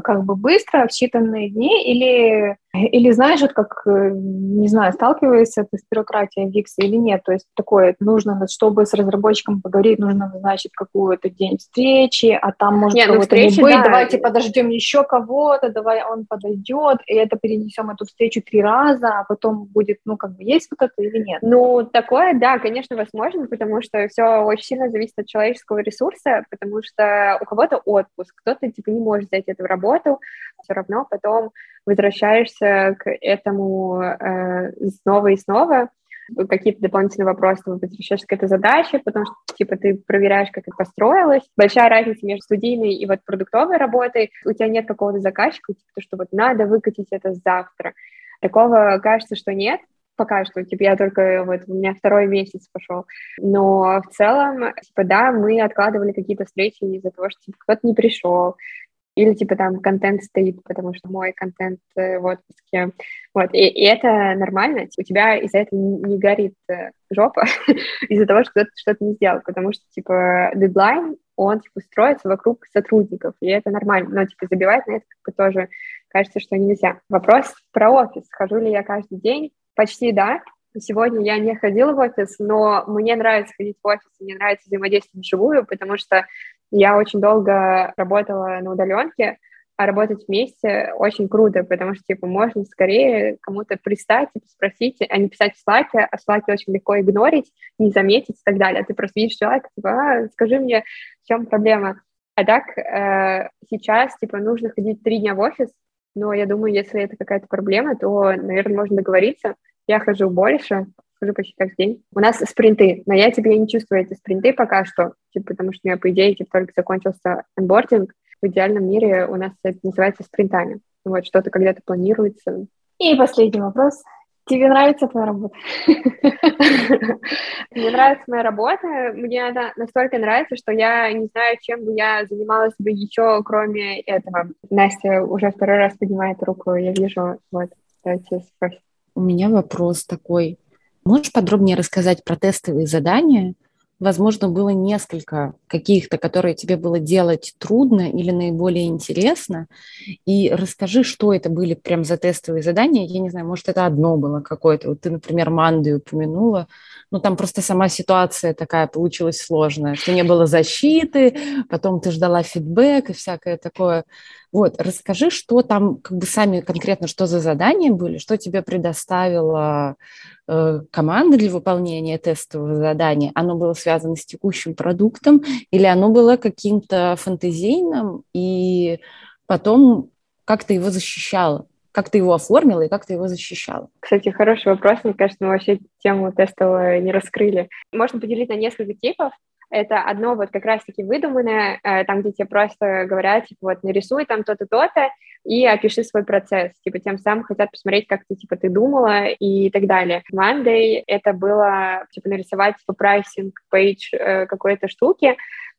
как бы быстро, в считанные дни, или Или знаешь, вот как, э, не знаю, сталкиваешься ты с бюрократией Wix или нет, то есть такое, нужно, чтобы с разработчиком поговорить, нужно назначить какую-то день встречи, а там может нет, ну, встречи, не быть, да. давайте подождем еще кого-то, давай он подойдет, и это перенесем эту встречу три раза, а потом будет, ну, как бы, есть вот это или нет? Ну, такое, да, конечно, возможно, потому что все очень сильно зависит от человеческого ресурса, потому что у кого-то отпуск, кто-то, типа, не может взять эту работу, все равно потом возвращаешься к этому э, снова и снова, какие-то дополнительные вопросы, ты возвращаешься к этой задаче, потому что, типа, ты проверяешь, как это построилось. Большая разница между студийной и вот продуктовой работой. У тебя нет какого-то заказчика, типа, что вот надо выкатить это завтра. Такого кажется, что нет, пока что, типа, я только, вот, у меня второй месяц пошел, но в целом, типа, да, мы откладывали какие-то встречи из-за того, что, типа, кто-то не пришел, или типа там контент стоит, потому что мой контент э, в отпуске. Вот, и, и это нормально, у тебя из-за этого не горит э, жопа из-за того, что ты что-то не сделал, потому что типа дедлайн, он типа строится вокруг сотрудников, и это нормально, но типа забивать на это как бы тоже кажется, что нельзя. Вопрос про офис, хожу ли я каждый день? Почти да, Сегодня я не ходила в офис, но мне нравится ходить в офис, мне нравится взаимодействовать вживую, потому что я очень долго работала на удаленке, а работать вместе очень круто, потому что, типа, можно скорее кому-то пристать, типа, спросить, а не писать в слаке, а в очень легко игнорить, не заметить и так далее. А ты просто видишь человека, типа, а, скажи мне, в чем проблема. А так э, сейчас, типа, нужно ходить три дня в офис, но я думаю, если это какая-то проблема, то, наверное, можно договориться. Я хожу больше, хожу почти каждый день. У нас спринты, но я тебе не чувствую эти спринты пока что, типа, потому что у меня, по идее, типа, только закончился анбординг. В идеальном мире у нас это называется спринтами. Вот, что-то когда-то планируется. И последний вопрос. Тебе нравится твоя работа? Мне нравится моя работа. Мне она настолько нравится, что я не знаю, чем бы я занималась бы еще, кроме этого. Настя уже второй раз поднимает руку, я вижу. Вот, давайте спросим. У меня вопрос такой. Можешь подробнее рассказать про тестовые задания? Возможно, было несколько каких-то, которые тебе было делать трудно или наиболее интересно. И расскажи, что это были прям за тестовые задания. Я не знаю, может, это одно было какое-то. Вот ты, например, Манды упомянула. Ну, там просто сама ситуация такая получилась сложная, что не было защиты, потом ты ждала фидбэк и всякое такое. Вот, расскажи, что там, как бы сами конкретно, что за задания были, что тебе предоставила э, команда для выполнения тестового задания. Оно было связано с текущим продуктом или оно было каким-то фантазийным, и потом как ты его защищала? Как ты его оформила и как ты его защищала? Кстати, хороший вопрос. Мне кажется, мы вообще тему тестового не раскрыли. Можно поделить на несколько типов. Это одно вот как раз-таки выдуманное, э, там, где тебе просто говорят, типа, вот, нарисуй там то-то, то-то, и опиши свой процесс. Типа, тем самым хотят посмотреть, как ты, типа, ты думала и так далее. Monday это было, типа, нарисовать, типа, pricing page э, какой-то штуки,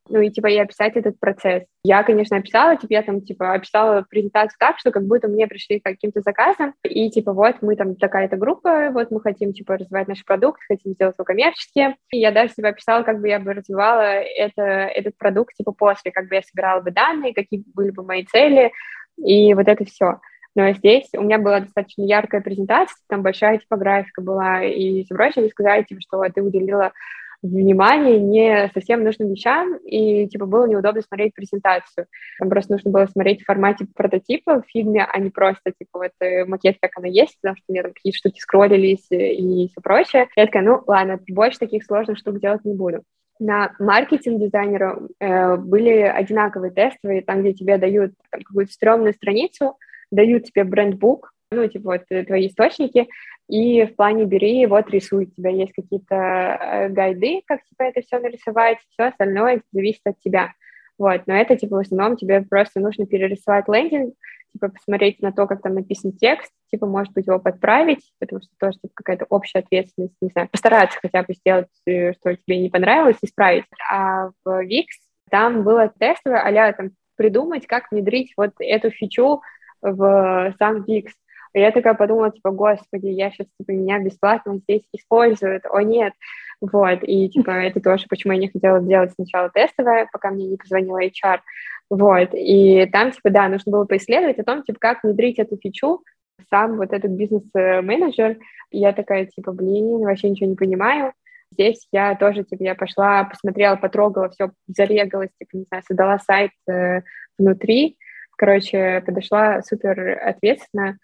ну и типа и описать этот процесс. Я, конечно, описала, типа я там типа описала презентацию так, что как будто мне пришли каким-то заказом, и типа вот мы там такая-то группа, вот мы хотим типа развивать наш продукт, хотим сделать его коммерчески. И я даже типа описала, как бы я бы развивала это, этот продукт типа после, как бы я собирала бы данные, какие были бы мои цели, и вот это все. Но здесь у меня была достаточно яркая презентация, там большая типографика была, и все прочее, они сказали, типа, что ты уделила внимание не совсем нужным вещам, и, типа, было неудобно смотреть презентацию. Там просто нужно было смотреть в формате прототипа в фильме, а не просто, типа, вот э, макет, как она есть, потому что у меня там какие-то штуки скроллились и все прочее. Я такая, ну, ладно, больше таких сложных штук делать не буду. На маркетинг-дизайнера э, были одинаковые тестовые, там, где тебе дают какую-то стрёмную страницу, дают тебе брендбук, ну, типа, вот э, твои источники, и в плане бери, вот рисуй, у тебя есть какие-то э, гайды, как типа это все нарисовать, все остальное зависит от тебя. Вот, но это типа в основном тебе просто нужно перерисовать лендинг, типа посмотреть на то, как там написан текст, типа, может быть, его подправить, потому что тоже типа, какая-то общая ответственность, не знаю, постараться хотя бы сделать, э, что тебе не понравилось, исправить. А в Wix там было тестовое, а там придумать, как внедрить вот эту фичу в сам Wix. И я такая подумала, типа, господи, я сейчас, типа, меня бесплатно здесь используют, о нет. Вот, и, типа, это тоже, почему я не хотела делать сначала тестовое, пока мне не позвонила HR. Вот, и там, типа, да, нужно было поисследовать о том, типа, как внедрить эту фичу сам вот этот бизнес-менеджер, я такая, типа, блин, вообще ничего не понимаю. Здесь я тоже, типа, я пошла, посмотрела, потрогала, все, зарегалась, типа, не знаю, создала сайт э, внутри, короче, подошла супер ответственно,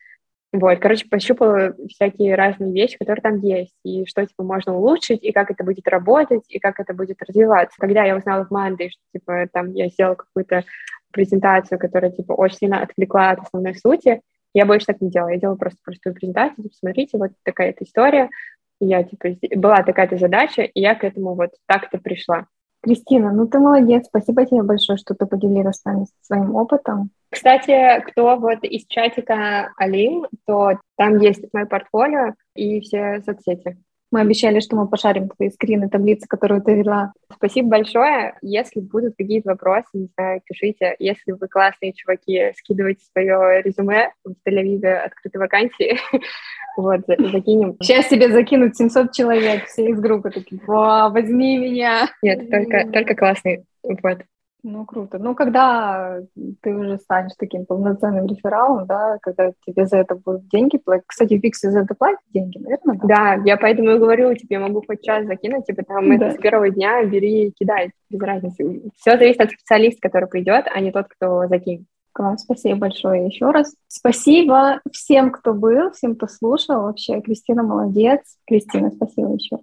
вот, короче, пощупала всякие разные вещи, которые там есть, и что, типа, можно улучшить, и как это будет работать, и как это будет развиваться. Когда я узнала в Манды, что, типа, там я сделала какую-то презентацию, которая, типа, очень сильно отвлекла от основной сути, я больше так не делала. Я делала просто простую презентацию, типа, смотрите, вот такая-то история, я, типа, была такая-то задача, и я к этому вот так-то пришла. Кристина, ну ты молодец, спасибо тебе большое, что ты поделилась с нами своим опытом. Кстати, кто вот из чатика Алим, то там есть мое портфолио и все соцсети. Мы обещали, что мы пошарим твои скрины, таблицы, которую ты вела. Спасибо большое. Если будут какие-то вопросы, не знаю, пишите. Если вы классные чуваки, скидывайте свое резюме в Тель-Авиве открытой вакансии. Вот, закинем. Сейчас тебе закинут 700 человек, все из группы такие, возьми меня. Нет, только, только классный. Вот. Ну, круто. Ну, когда ты уже станешь таким полноценным рефералом, да, когда тебе за это будут деньги платить. Кстати, Викс за это платит деньги, наверное, да? Да, я поэтому и говорю, тебе могу хоть час закинуть, типа там да. это с первого дня бери и кидай, без разницы. Все зависит от специалиста, который придет, а не тот, кто закинет. Класс, спасибо большое еще раз. Спасибо всем, кто был, всем, кто слушал. Вообще, Кристина молодец. Кристина, спасибо еще.